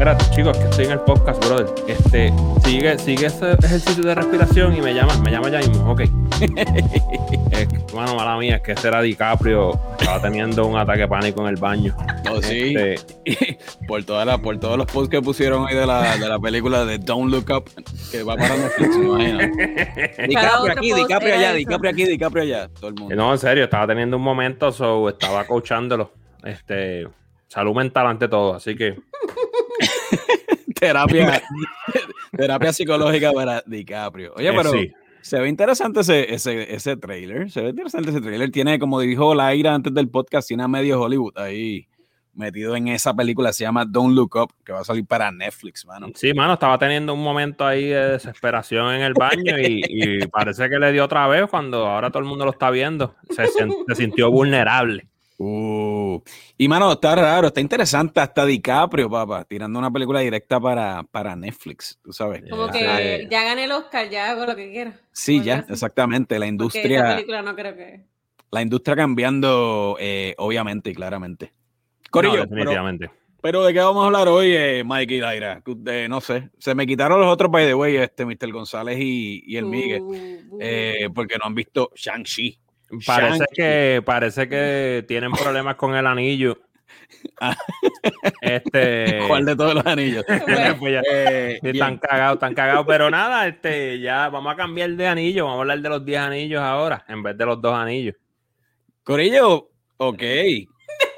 Espérate, chicos, que estoy en el podcast, brother. Este, sigue, sigue ese ejercicio de respiración y me llama, me llama ya mismo, ok. Bueno, mala mía, es que ese era DiCaprio, estaba teniendo un ataque de pánico en el baño. Oh, sí. Este, por, toda la, por todos los posts que pusieron hoy de la, de la película de Don't Look Up, que va para Netflix, me imagino. DiCaprio aquí, DiCaprio allá. DiCaprio aquí, DiCaprio allá. Todo el mundo. no, en serio, estaba teniendo un momento, so, estaba coachándolo. Este, salud mental ante todo, así que Terapia, terapia psicológica para DiCaprio. Oye, eh, pero sí. se ve interesante ese, ese, ese trailer. Se ve interesante ese trailer. Tiene, como dijo Laira antes del podcast, tiene a medio Hollywood ahí metido en esa película. Se llama Don't Look Up, que va a salir para Netflix, mano. Sí, mano, estaba teniendo un momento ahí de desesperación en el baño y, y parece que le dio otra vez cuando ahora todo el mundo lo está viendo. Se sintió vulnerable. Uh, y mano, está raro, está interesante hasta DiCaprio, papá, tirando una película directa para, para Netflix, tú sabes. Como Ya, que eh. ya gané el Oscar, ya hago lo que quiera. Sí, ya, así. exactamente. La esa industria, película no creo que. la industria cambiando, eh, obviamente y claramente. Corillo, No, definitivamente. pero ¿de qué vamos a hablar hoy, eh, Mike y Daira? Usted- no sé, se me quitaron los otros, by the way, este, Mr. González y, y el Miguel, Uh, uh, eh, porque no han visto Shang-Chi. Parece que, parece que tienen problemas con el anillo. Ah. Este. ¿Cuál de todos los anillos? Pues ya- Eh, están cagados, están cagados. Pero nada, este, ya vamos a cambiar de anillo. Vamos a hablar de los 10 anillos ahora, en vez de los dos anillos. Corillo, ok.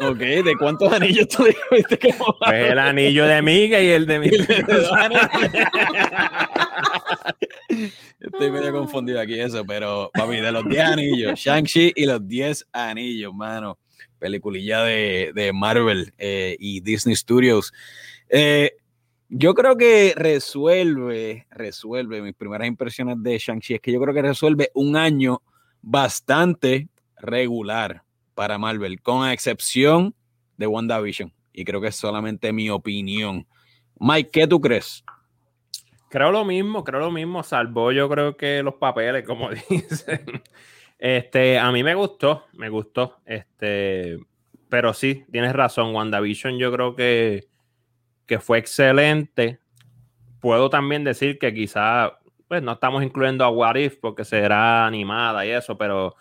Ok, ¿de cuántos anillos tú dijiste que Pues el anillo de Miguel y el de Miguel. Estoy medio confundido aquí eso, pero papi, de los 10 anillos, Shang-Chi y los 10 anillos, mano. Peliculilla de, de Marvel eh, y Disney Studios. Eh, yo creo que resuelve, resuelve, mis primeras impresiones de Shang-Chi es que yo creo que resuelve un año bastante regular para Marvel, con excepción de WandaVision. Y creo que es solamente mi opinión. Mike, ¿qué tú crees? Creo lo mismo, creo lo mismo, salvo yo creo que los papeles, como dicen. Este, a mí me gustó, me gustó. Este, pero sí, tienes razón, WandaVision yo creo que, que fue excelente. Puedo también decir que quizá, pues no estamos incluyendo a What If porque será animada y eso, pero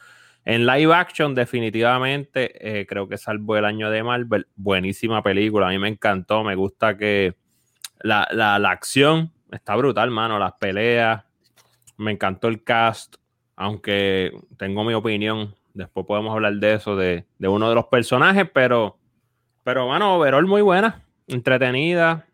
en live action definitivamente eh, creo que salvó el año de Marvel. Buenísima película, a mí me encantó, me gusta que la, la, la acción está brutal, mano. Las peleas. Me encantó el cast. Aunque tengo mi opinión. Después podemos hablar de eso, de, de uno de los personajes. Pero, pero mano, overall muy buena. Entretenida.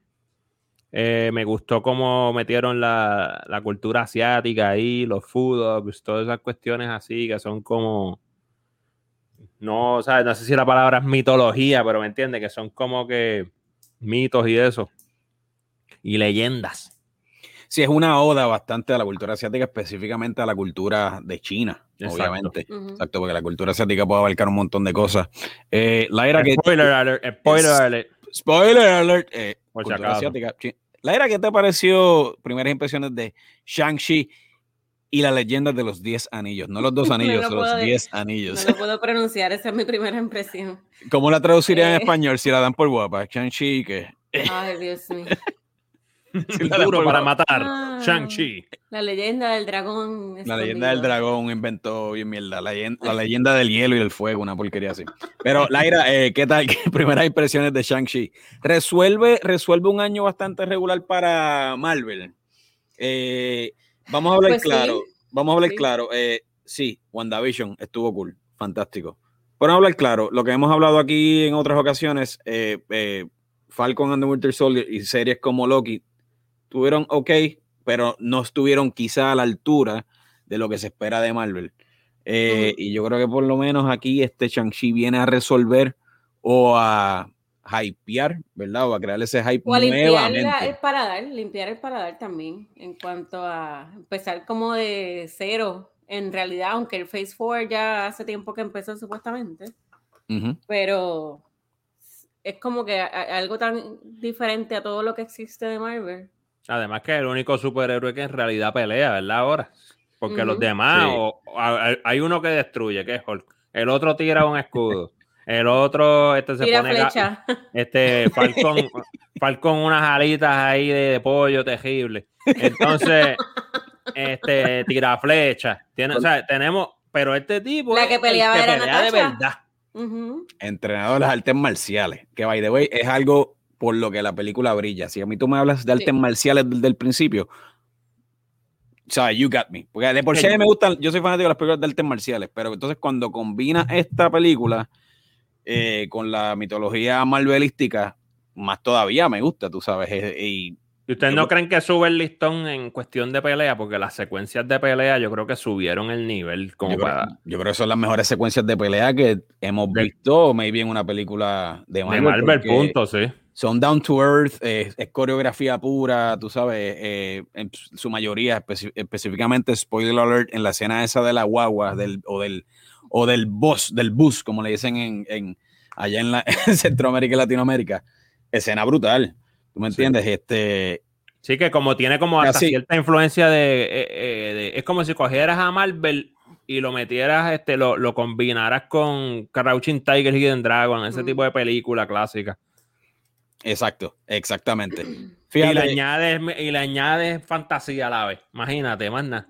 Eh, me gustó cómo metieron la, la cultura asiática ahí, los food todas esas cuestiones así que son como. No, sea, no sé si la palabra es mitología, pero me entiende que son como que mitos y eso. Y leyendas. Sí, es una oda bastante a la cultura asiática, específicamente a la cultura de China, Exacto. obviamente. Exacto, porque la cultura asiática puede abarcar un montón de cosas. Eh, la era que. Spoiler alert, spoiler Es- alert. Spoiler alert. eh, cultura asiática. La era, ¿qué te pareció? Primeras impresiones de Shang-Chi y la leyenda de los 10 anillos. No los dos No anillos, lo los puedo de- 10 No anillos. lo puedo pronunciar, esa es mi primera impresión. ¿Cómo la traduciría en Eh. español si la dan por guapa? Shang-Chi, ¿qué? Ay, Dios mío. Duro para matar. Ah. Shang-Chi. La leyenda del dragón. La leyenda del dragón inventó bien mierda. La, leyen- la leyenda del hielo y del fuego, una porquería así. Pero, Laira, eh, ¿qué tal? ¿Qué primeras impresiones de Shang-Chi? Resuelve, resuelve un año bastante regular para Marvel. Eh, vamos a hablar Pues sí. claro. Vamos a hablar Sí. claro. Eh, sí, WandaVision estuvo cool. Fantástico. Pero vamos a hablar claro. Lo que hemos hablado aquí en otras ocasiones, eh, eh, Falcon and the Winter Soldier y series como Loki tuvieron ok, pero no estuvieron quizá a la altura de lo que se espera de Marvel. Eh. Y yo creo que por lo menos aquí este Shang-Chi viene a resolver o a hypear, ¿verdad? O a crear ese hype O a limpiar la- el paladar, limpiar el paladar también, en cuanto a empezar como de cero, en realidad, aunque el Phase 4 ya hace tiempo que empezó supuestamente, pero es como que algo tan diferente a todo lo que existe de Marvel. Además que es el único superhéroe que en realidad pelea, ¿verdad? Ahora. Porque los demás, Sí. o- o hay uno que destruye, que es Hulk. El otro tira un escudo. El otro, este se Tira pone. flecha. Este, Falcon, Falcon unas alitas ahí de, de pollo terrible. Entonces, este, tira flecha. Tiene, o sea, tenemos, pero este tipo. La que el peleaba era pelea de verdad. Ujú. entrenador de las artes marciales, que by the way es algo por lo que la película brilla. Si a mí tú me hablas de artes Sí. marciales desde el principio, o sea, you got me. Porque de por sí me gustan, yo soy fanático de las películas de artes marciales, pero entonces cuando combina esta película eh, con la mitología marvelística, más todavía me gusta, tú sabes. eh, Y ¿Y ustedes Yo no creo- creen que sube el listón en cuestión de pelea? Porque las secuencias de pelea yo creo que subieron el nivel como yo, creo, para yo creo que son las mejores secuencias de pelea que hemos De- visto, maybe en una película de de Marvel. Marvel, porque- punto, sí. Son down to earth, eh, es coreografía pura, tú sabes, eh, en su mayoría, específicamente, spoiler alert, en la escena esa de la guagua del, o, del, o del bus, del bus, como le dicen en, en- allá en, la, en Centroamérica y Latinoamérica, escena brutal, ¿tú me Sí. entiendes? Este, Sí, que como tiene como hasta cierta influencia de, eh, eh, de- Es como si cogieras a Marvel y lo metieras, este, lo, lo combinaras con Crouching Tiger, Hidden Dragon, ese Mm. tipo de película clásica. Exacto, exactamente. Y le, Fíjate, añades, y le añades fantasía a la vez. Imagínate, más nada.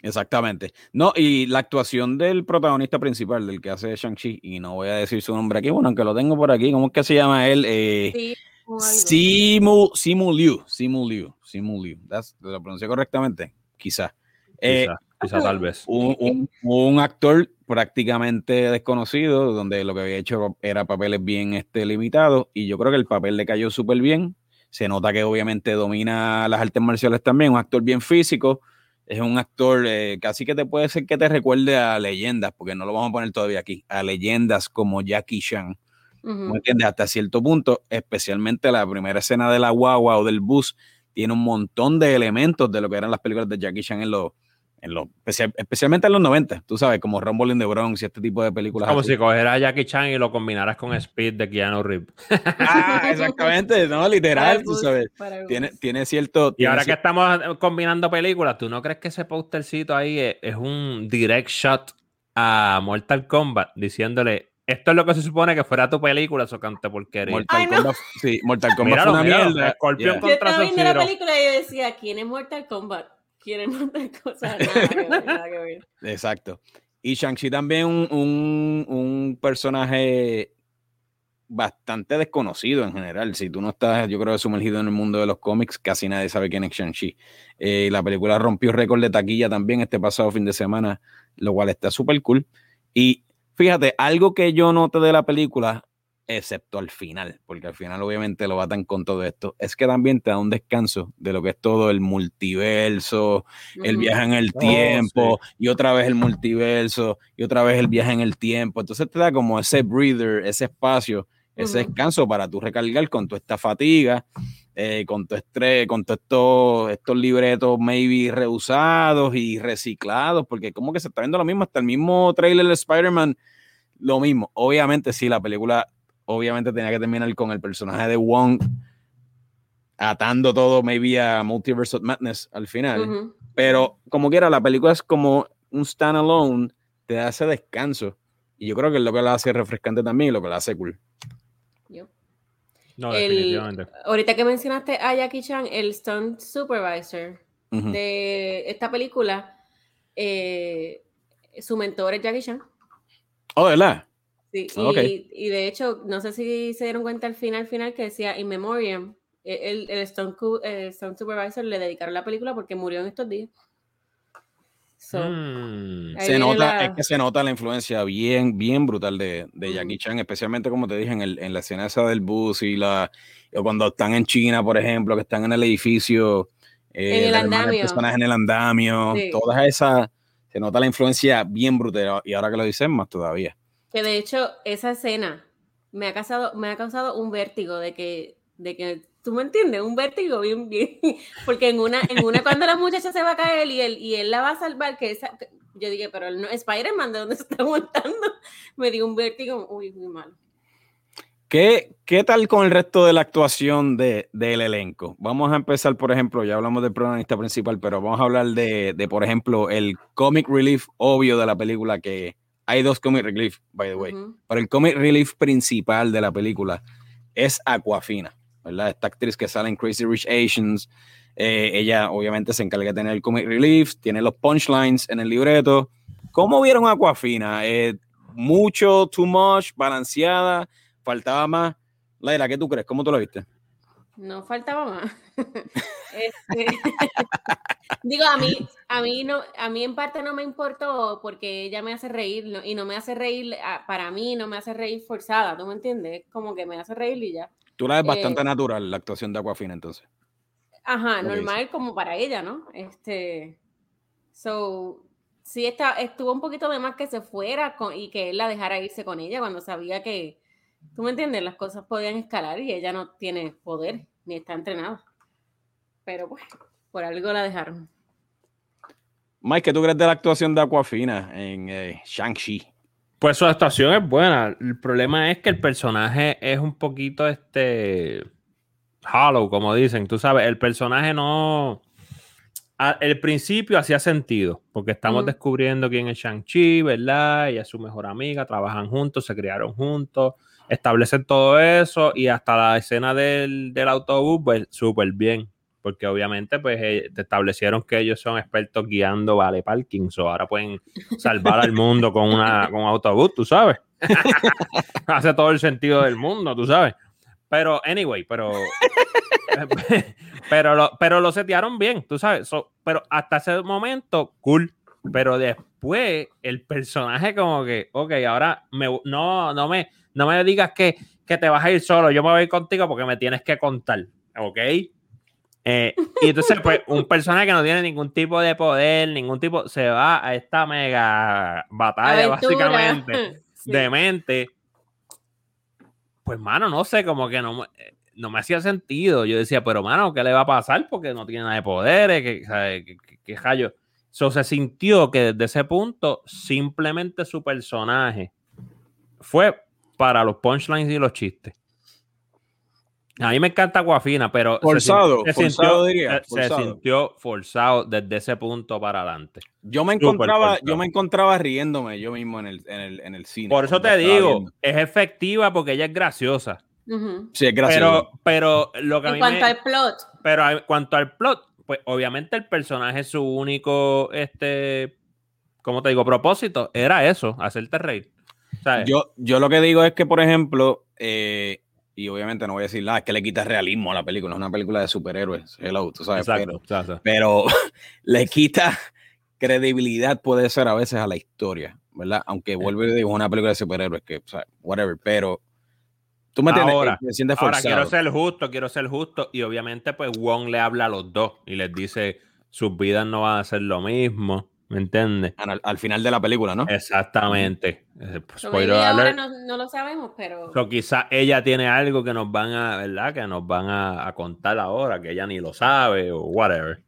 exactamente. No, y la actuación del protagonista principal, del que hace Shang-Chi, y no voy a decir su nombre aquí, bueno, aunque lo tengo por aquí, ¿cómo es que se llama él? Eh, Sí. Simu, Simu Liu, Simu Liu, Simu Liu. That's- ¿Lo pronuncié correctamente? Quizá. Eh, Quizá, quizá tal vez. un, un- un actor prácticamente desconocido, donde lo que había hecho era papeles bien este, limitados, y yo creo que el papel le cayó súper bien. Se nota que obviamente domina las artes marciales también, un actor bien físico, es un actor eh, casi que te puede ser que te recuerde a leyendas, porque no lo vamos a poner todavía aquí, a leyendas como Jackie Chan. ¿Me entiendes? Hasta cierto punto, especialmente la primera escena de la guagua o del bus, tiene un montón de elementos de lo que eran las películas de Jackie Chan en los, en los especial- especialmente en los 90, tú sabes, como Rumble in the Bronx y este tipo de películas. Como así. si cogieras a Jackie Chan y lo combinaras con Speed de Keanu Reeves. Ah, exactamente, no, literal, tú sabes. Tiene, tiene cierto. Y tiene ahora que estamos combinando películas, ¿tú no crees que ese postercito ahí es, es un direct shot a Mortal Kombat diciéndole, esto es lo que se supone que fuera tu película, eso cante porquería? Mortal Ay, no. Kombat, sí, Mortal Kombat Míralo, fue una mierda. Scorpion Yeah. con- Yo contra estaba viendo la película y yo decía, ¿quién es Mortal Kombat? ¿Quién es Mortal Kombat? O sea, nada que ver, nada que ver. Exacto. Y Shang-Chi también un, un, un personaje bastante desconocido en general. Si tú no estás, yo creo, sumergido en el mundo de los cómics, casi nadie sabe quién es Shang-Chi. Eh, la película rompió récord de taquilla también este pasado fin de semana, lo cual está súper cool. Y fíjate, algo que yo noté de la película, excepto al final, porque al final obviamente lo batan con todo esto, es que también te da un descanso de lo que es todo el multiverso, el viaje en el Oh, tiempo y otra vez el multiverso y otra vez el viaje en el tiempo. Entonces te da como ese breather, ese espacio, ese descanso para tú recargar con toda esta fatiga, eh, con tu estrés, con todos estos, estos libretos maybe reusados y reciclados, porque como que se está viendo lo mismo, hasta el mismo trailer de Spider-Man, lo mismo. Obviamente sí, la película obviamente tenía que terminar con el personaje de Wong atando todo maybe a Multiverse of Madness al final. Pero como quiera, la película es como un standalone, te da ese descanso. Y yo creo que es lo que la hace refrescante también y lo que la hace cool. Yo. No, El- definitivamente. Ahorita que mencionaste a Jackie Chan, el stunt supervisor de esta película, eh, su mentor es Jackie Chan. Oh, ¿de verdad? Sí, y, de hecho, no sé si se dieron cuenta al final, final que decía In Memoriam, e- el, el, el stunt supervisor le dedicaron la película porque murió en estos días. So, Mm. Se nota, la- es que se nota la influencia bien, bien brutal de, de. Jackie Chan, especialmente como te dije, en, el, en la escena esa del bus y la o cuando están en China, por ejemplo, que están en el edificio, eh, En el andamio. personaje en el andamio, Sí. todas esas, se nota la influencia bien brutal, y ahora que lo dicen más todavía. Que de hecho, esa escena me ha causado, me ha causado un vértigo de que, de que, tú me entiendes, un vértigo bien, bien. Porque en una, en una cuando la muchacha se va a caer y él, y él la va a salvar, que esa, yo dije, pero él no, Spider-Man, ¿de dónde se está aguantando? Me dio un vértigo, uy, muy malo. ¿Qué, ¿Qué tal con el resto de la actuación de, del elenco? Vamos a empezar, por ejemplo, ya hablamos del protagonista principal, pero vamos a hablar de, de, por ejemplo, el comic relief obvio de la película que hay dos comic relief, by the way. Ujú. Pero el comic relief principal de la película es Aquafina, ¿verdad? Esta actriz que sale en Crazy Rich Asians. eh, ella obviamente se encarga de tener el comic relief, tiene los punchlines en el libreto. ¿Cómo vieron Aquafina? Eh, mucho, too much, balanceada, faltaba más. Laila, ¿qué tú crees? ¿Cómo tú lo viste? No faltaba más. Este, digo, a mí, a mí no, a mí en parte no me importó porque ella me hace reír ¿no? y no me hace reír, ah, para mí no me hace reír forzada, ¿tú me entiendes? Como que me hace reír y ya. Tú la ves Eh, bastante natural, la actuación de Aquafina, entonces. Ajá, normal como para ella, ¿no? Este, so, sí está, estuvo un poquito de más que se fuera con- y que él la dejara irse con ella cuando sabía que, tú me entiendes, las cosas podían escalar y ella no tiene poder ni está entrenada. Pero pues, por algo la dejaron. Mike, ¿qué tú crees de la actuación de Aquafina en eh, Shang-Chi? Pues su actuación es buena. El problema es que el personaje es un poquito este hollow, como dicen. Tú sabes, el personaje no. a- el principio hacía sentido, porque estamos descubriendo quién es Shang-Chi, ¿verdad? Ella es su mejor amiga, trabajan juntos, se criaron juntos, establecen todo eso y hasta la escena del, del autobús, pues súper bien, porque obviamente pues eh, establecieron que ellos son expertos guiando vale parking, so ahora pueden salvar al mundo con, una, con un autobús, tú sabes. Hace todo el sentido del mundo, tú sabes. Pero, anyway, pero. pero, lo, pero lo setearon bien, tú sabes. So, pero hasta ese momento, cool. Pero después, el personaje, como que, ok, ahora me, no, no, me, no me digas que, que te vas a ir solo, yo me voy a ir contigo porque me tienes que contar, ¿ok? Eh, y entonces, pues, un personaje que no tiene ningún tipo de poder, ningún tipo, se va a esta mega batalla, Aventura. básicamente Sí. demente. Pues, mano, no sé, como que no, me- no me hacía sentido. Yo decía, pero, mano, ¿qué le va a pasar? Porque no tiene nada de poderes, que, que, rayo. So, se sintió que desde ese punto, simplemente su personaje fue para los punchlines y los chistes. A mí me encanta Guafina, pero se Forzado, se, forzado sintió, diría, se- se sintió forzado desde ese punto para adelante. Yo me encontraba, yo me encontraba riéndome yo mismo en el, en el, en el cine. Por eso te digo, viendo. es efectiva porque ella es graciosa. Ujú. Sí, es gracioso. Pero, pero lo que a En mí cuanto me- al plot, pero en cuanto al plot, pues obviamente el personaje, su único, este, ¿cómo te digo? Propósito era eso, hacerte reír. ¿Sabes? Yo, yo lo que digo es que, por ejemplo, eh, y obviamente no voy a decir nada, es que le quita realismo a la película, es una película de superhéroes, hello, tú sabes, Exacto, pero, exacto. pero le quita credibilidad, puede ser a veces a la historia, ¿verdad? Aunque vuelve y digo, es una película de superhéroes, que, o sea, whatever, pero tú me Ahora, Eh, te sientes Ahora quiero ser justo, quiero ser justo. Y obviamente, pues Wong le habla a los dos y les dice: sus vidas no van a ser lo mismo. ¿Me entiendes? al, al final de la película, ¿no? Exactamente. Eh, pues, so spoiler ahora no, no lo sabemos, pero So, quizás ella tiene algo que nos van a, ¿verdad? Que nos van a, a contar ahora, que ella ni lo sabe o whatever.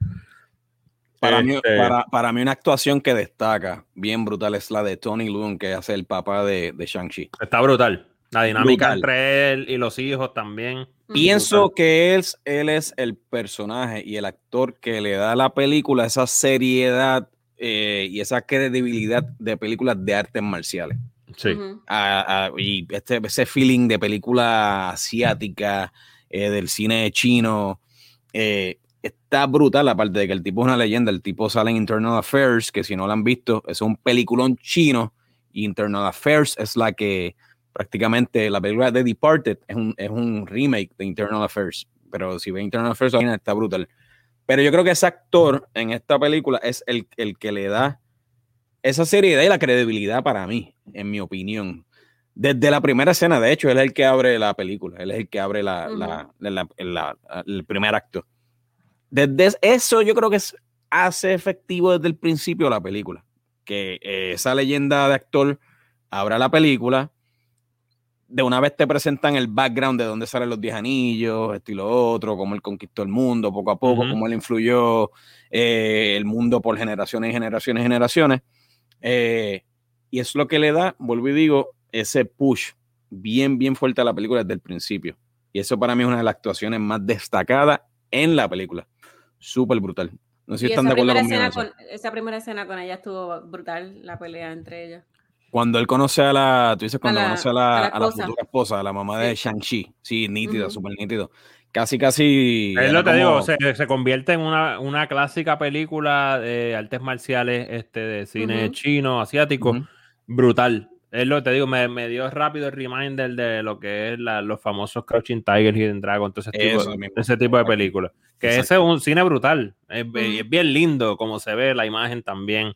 Para, mí, Este, para, para mí una actuación que destaca bien brutal es la de Tony Leung, que hace el papá de, de Shang-Chi. Está brutal. La dinámica Brutal. entre él y los hijos también. Ujú. Pienso que él, él es el personaje y el actor que le da a la película esa seriedad eh, y esa credibilidad de películas de artes marciales. Sí. Ujú. A- a- y este, ese feeling de película asiática, eh, del cine chino, eh, está brutal, aparte de que el tipo es una leyenda, el tipo sale en Internal Affairs, que si no lo han visto, es un peliculón chino, y Internal Affairs es la que prácticamente la película de Departed es un, es un remake de Internal Affairs, pero si ve Internal Affairs está brutal. Pero yo creo que ese actor en esta película es el, el que le da esa seriedad y la credibilidad para mí, en mi opinión. Desde la primera escena, de hecho, él es el que abre la película, él es el que abre la, la- el primer acto. Desde eso yo creo que es- hace efectivo desde el principio la película, que eh, esa leyenda de actor abra la película, de una vez te presentan el background de dónde salen los 10 anillos, esto y lo otro, cómo él conquistó el mundo poco a poco, Ujú. cómo él influyó eh, el mundo por generaciones y generaciones y generaciones. Eh, y es lo que le da, vuelvo y digo, ese push bien, bien fuerte a la película desde el principio. Y eso para mí es una de las actuaciones más destacadas en la película. Súper brutal. No sé si están de acuerdo primera, conmigo. con, esa primera escena con ella estuvo brutal, la pelea entre ellas. Cuando él conoce a la, tú dices, cuando la- conoce a la, a la a la futura esposa, a la mamá de. Shang-Chi. Sí, nítido, Ujú. súper nítido. Casi, casi. Es lo que como- digo, se, se convierte en una, una clásica película de artes marciales este, de cine Ujú. chino, asiático, Ujú. brutal. Es lo que te digo, me, me dio rápido el reminder de lo que es la- los famosos Crouching Tiger, Hidden Dragon, todo ese tipo, Eso mismo. ese tipo de películas. Que ese es un cine brutal. Es, es bien lindo como se ve la imagen también.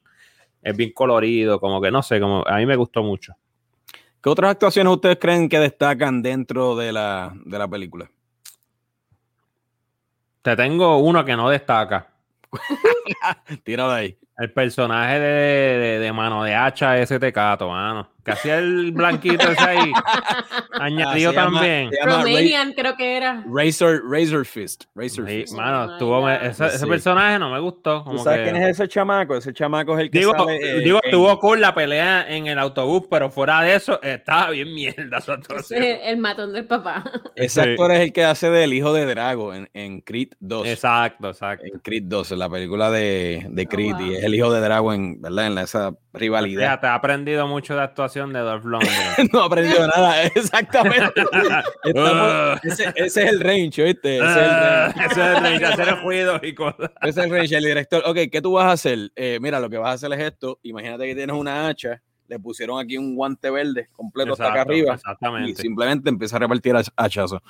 Es bien colorido, como que no sé, como a mí me gustó mucho. ¿Qué otras actuaciones ustedes creen que destacan dentro de la, de la película? Te tengo uno que no destaca. Tíralo ahí. El personaje de, de- de mano de hacha ese tecato, mano. Que hacía el blanquito ese ahí. Añadido Ah, también. llama Romanian creo que era. Razor, Razor Fist. Razor Sí, Fist. mano, Oh God. ese, ese Sí. personaje no me gustó. ¿Tú Como sabes que- quién es ese chamaco? Ese chamaco es el que Digo, sale, eh, digo, en- estuvo cool la pelea en el autobús, pero fuera de eso, estaba bien mierda su actuación. Es el matón del papá. Ese Sí. actor es el que hace del hijo de Drago en, en Creed 2. Exacto, exacto. En Creed 2, en la película de, de Oh, Creed. wow. Y es el hijo de Drago en, ¿verdad? en esa rivalidad. Fíjate, he aprendido mucho de actuación de Dolph Lundgren. no ha aprendido nada, exactamente. Estamos- ese, ese es el range, ¿oíste? Ese es el Ah, range. Eso es de hacer ruidos y cosas. Ese es el range. El director, ok, ¿qué tú vas a hacer? Eh, mira, lo que vas a hacer es esto. Imagínate que tienes una hacha, le pusieron aquí un guante verde completo hasta acá arriba. y Exactamente. simplemente empieza a repartir hach- hachazos.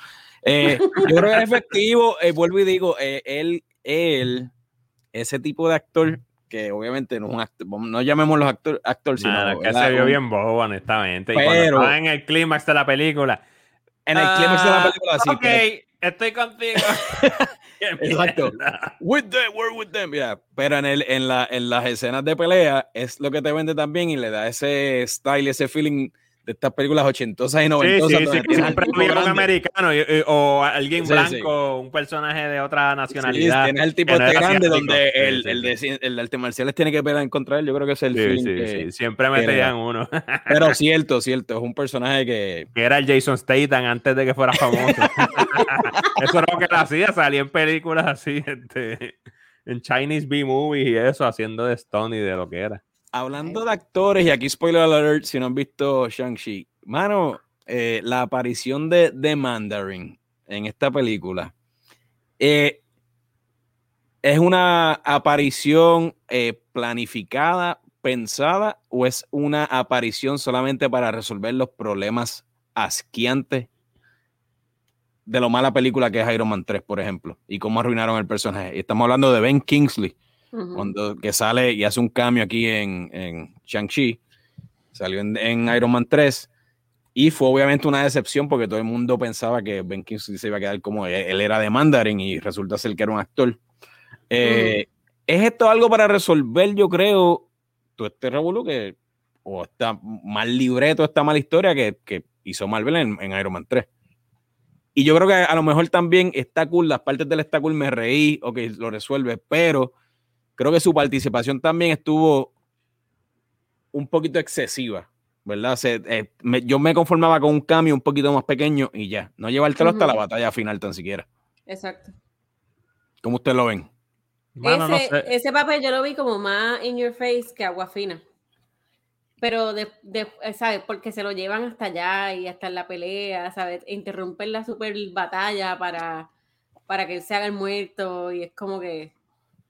Eh, yo creo que es efectivo, eh, vuelvo y digo, eh, él, él, ese tipo de actor, que obviamente no es un actor, no llamémoslo actor, actor sino Mano, que se vio bien bobo, honestamente. y cuando Pero- estaba en el clímax de la película. en el clímax de la ah, película, sí, Ok, pero- estoy contigo. Exacto. with them, we're with them, yeah. Pero en, el, en, la, en las escenas de pelea es lo que te vende también y le da ese style, ese feeling de estas películas ochentosas y Sí, noventosas. sí, sí, tienes siempre tuvieron un americano y- y- o alguien Sí, sí. blanco, un personaje de otra Sí, nacionalidad. el tipo este grande donde Sí, el, sí, el, sí. de, el de artes marciales tiene que pelear en contra él. Yo creo que es el Sí, sí, que- sí, Siempre metían uno. Pero cierto, cierto, es un personaje que que era el Jason Statham antes de que fuera famoso. eso era lo que él hacía, salía en películas así, este, en Chinese B-movies y eso, haciendo de Stone y de lo que era. Hablando de actores, y aquí spoiler alert si no han visto Shang-Chi, mano, eh, la aparición de, de Mandarin en esta película eh, es una aparición eh, planificada, pensada, o es una aparición solamente para resolver los problemas asquiantes de lo mala película que es Iron Man 3, por ejemplo, y cómo arruinaron el personaje. Y estamos hablando de Ben Kingsley Ujú. cuando que sale y hace un cambio aquí en, en Shang-Chi, salió en, en Iron Man 3 y fue obviamente una decepción porque todo el mundo pensaba que Ben Kingsley se iba a quedar como él, él era de Mandarin y resulta ser que era un actor. Eh, ¿Es esto algo para resolver, yo creo, todo este revuelo que o está mal libreto, esta mala historia que, que hizo Marvel en, en Iron Man 3? Y yo creo que a lo mejor también está cool, las partes del está cool me reí, ok, lo resuelve, pero creo que su participación también estuvo un poquito excesiva, ¿verdad? Se- eh, me- yo me conformaba con un cambio un poquito más pequeño y ya, no llevártelo hasta la batalla final tan siquiera. Exacto. ¿Cómo ustedes lo ven? No ese, sé. ese papel yo lo vi como más in your face que agua fina. Pero, de, de- ¿sabes? Porque se lo llevan hasta allá y hasta en la pelea, ¿sabes? Interrumpen la super batalla para, para que él se haga el muerto y es como que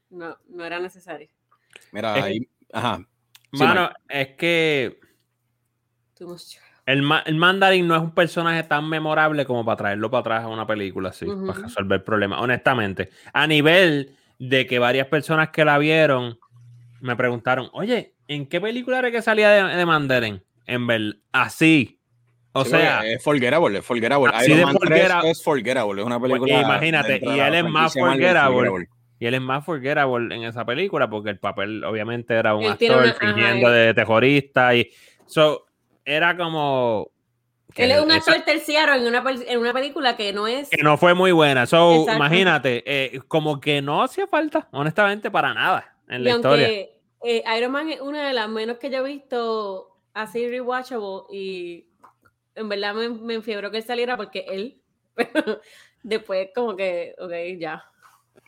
no, no era necesario. Mira, Es- ahí, ajá. Sí, Mano, es que el, ma- el Mandarin no es un personaje tan memorable como para traerlo para atrás a una película así, para resolver problemas. Honestamente, a nivel de que varias personas que la vieron me preguntaron, oye, ¿en qué película era que salía de, de Mandarin? En ver, así. O Sí, sea, es forgettable, es forgettable. así Iron de Man 3 forgeta- es forgettable, es una Pues, película. imagínate, dentro de y él es más forgettable. Y él es más forgettable en esa película porque el papel obviamente era un Él actor una- fingiendo de terrorista y so, era como que Él es un actor terciario en una, en una película que no es. que no fue muy buena. So, Exacto. imagínate, eh, como que no hacía falta, honestamente, para nada en la y historia. aunque eh, Iron Man es una de las menos que yo he visto así rewatchable y en verdad me, me enfiebró que él saliera porque él, después como que, ok, ya.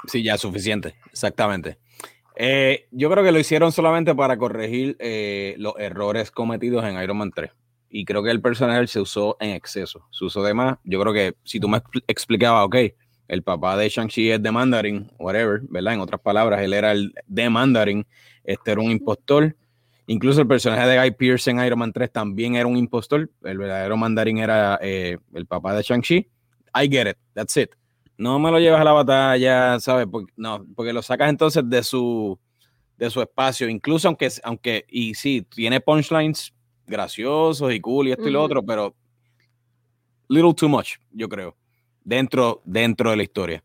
Sí, ya, suficiente, exactamente. Eh, yo creo que lo hicieron solamente para corregir eh, los errores cometidos en Iron Man 3. Y creo que el personaje se usó en exceso. Se usó de más. Yo creo que si tú me expl- explicabas, ok, el papá de Shang-Chi es de Mandarin, whatever, ¿verdad? En otras palabras, él era el de Mandarin, este era un impostor. Incluso el personaje de Guy Pearce en Iron Man 3 también era un impostor. El verdadero Mandarin era eh, el papá de Shang-Chi. I get it, that's it. No me lo llevas a la batalla, ¿sabes? Porque, no, porque lo sacas entonces de su, de su espacio. Incluso aunque, aunque, y sí, tiene punchlines graciosos y cool y esto y lo otro, pero little too much, yo creo, dentro, dentro de la historia.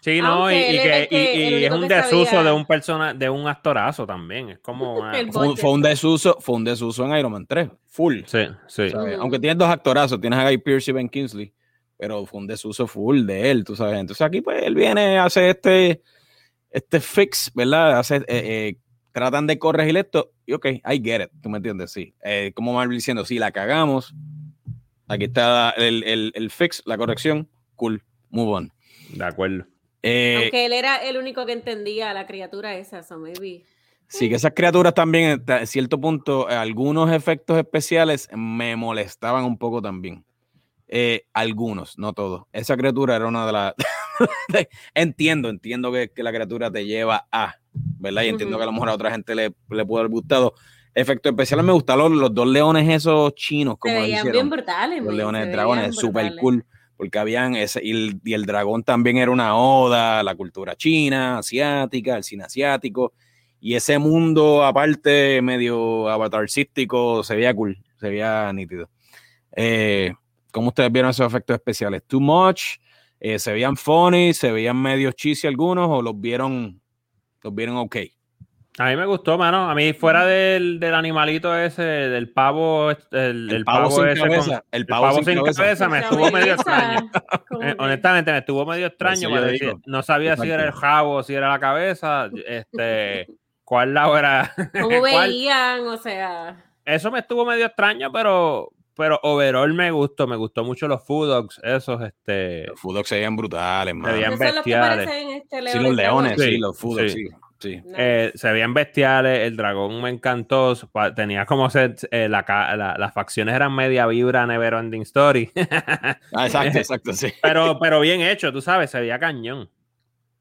Sí, no, y, y que, el que- y- y el es un desuso sabía. de un persona, de un actorazo también. Es como una- Fue, un- fue un budget. desuso, fue un desuso en Iron Man 3, full. Sí, sí. Aunque tienes dos actorazos, tienes a Guy Pearce y Ben Kingsley, pero fue un desuso full de él, tú sabes. Entonces aquí pues él viene, hace este, este fix, ¿verdad? Hace, eh, eh, tratan de corregir esto y ok, I get it, tú me entiendes, sí. Eh, como Marvel diciendo, si la cagamos, aquí está el, el- el fix, la corrección, cool, move on. De acuerdo. Eh, Aunque él era el único que entendía a la criatura esa, so maybe. Sí, que esas criaturas también, a cierto punto, algunos efectos especiales me molestaban un poco también. Eh, algunos, no todos. Esa criatura era una de las... entiendo, entiendo que, que la criatura te lleva a, ¿verdad? Y entiendo que a lo mejor a otra gente le, le puede haber gustado. Efectos especiales me gustaron los, los dos leones esos chinos, Se como veían hicieron. bien brutales. Los leones dragones, súper cool, porque habían ese, y el, y el dragón también era una oda a la cultura china, asiática, el cine asiático, y ese mundo aparte medio avatarcístico se veía cool, se veía nítido. Eh, ¿Cómo ustedes vieron esos efectos especiales? ¿Too much? Eh, ¿Se veían funny? ¿Se veían medio cheesy algunos? ¿O los vieron, los vieron ok? A mí me gustó, mano. A mí, fuera del, del animalito ese, del pavo, este, el, el pavo pavo, sin ese con- cabeza, el el pavo sin cabeza. me Esa estuvo medio extraño. Eh, honestamente, me estuvo medio extraño. Me digo. no sabía si era el Exacto. jabo, si era la cabeza. Este, ¿Cuál lado era? ¿Cómo ¿Cuál? veían? O sea, Eso me estuvo medio extraño, pero, pero overall me gustó. Me gustó mucho los food dogs, esos, este. Los Food Dogs se veían brutales, man. veían los que bestiales. este, Sí, los leones, Sí, sí, los Food Dogs, sí. sí. No. Eh, se veían bestiales, el dragón me encantó, tenía como ser, eh, la ca- la- las facciones eran media vibra, never ending story, Ah, exacto, exacto, sí. pero, pero bien hecho, tú sabes, se veía cañón.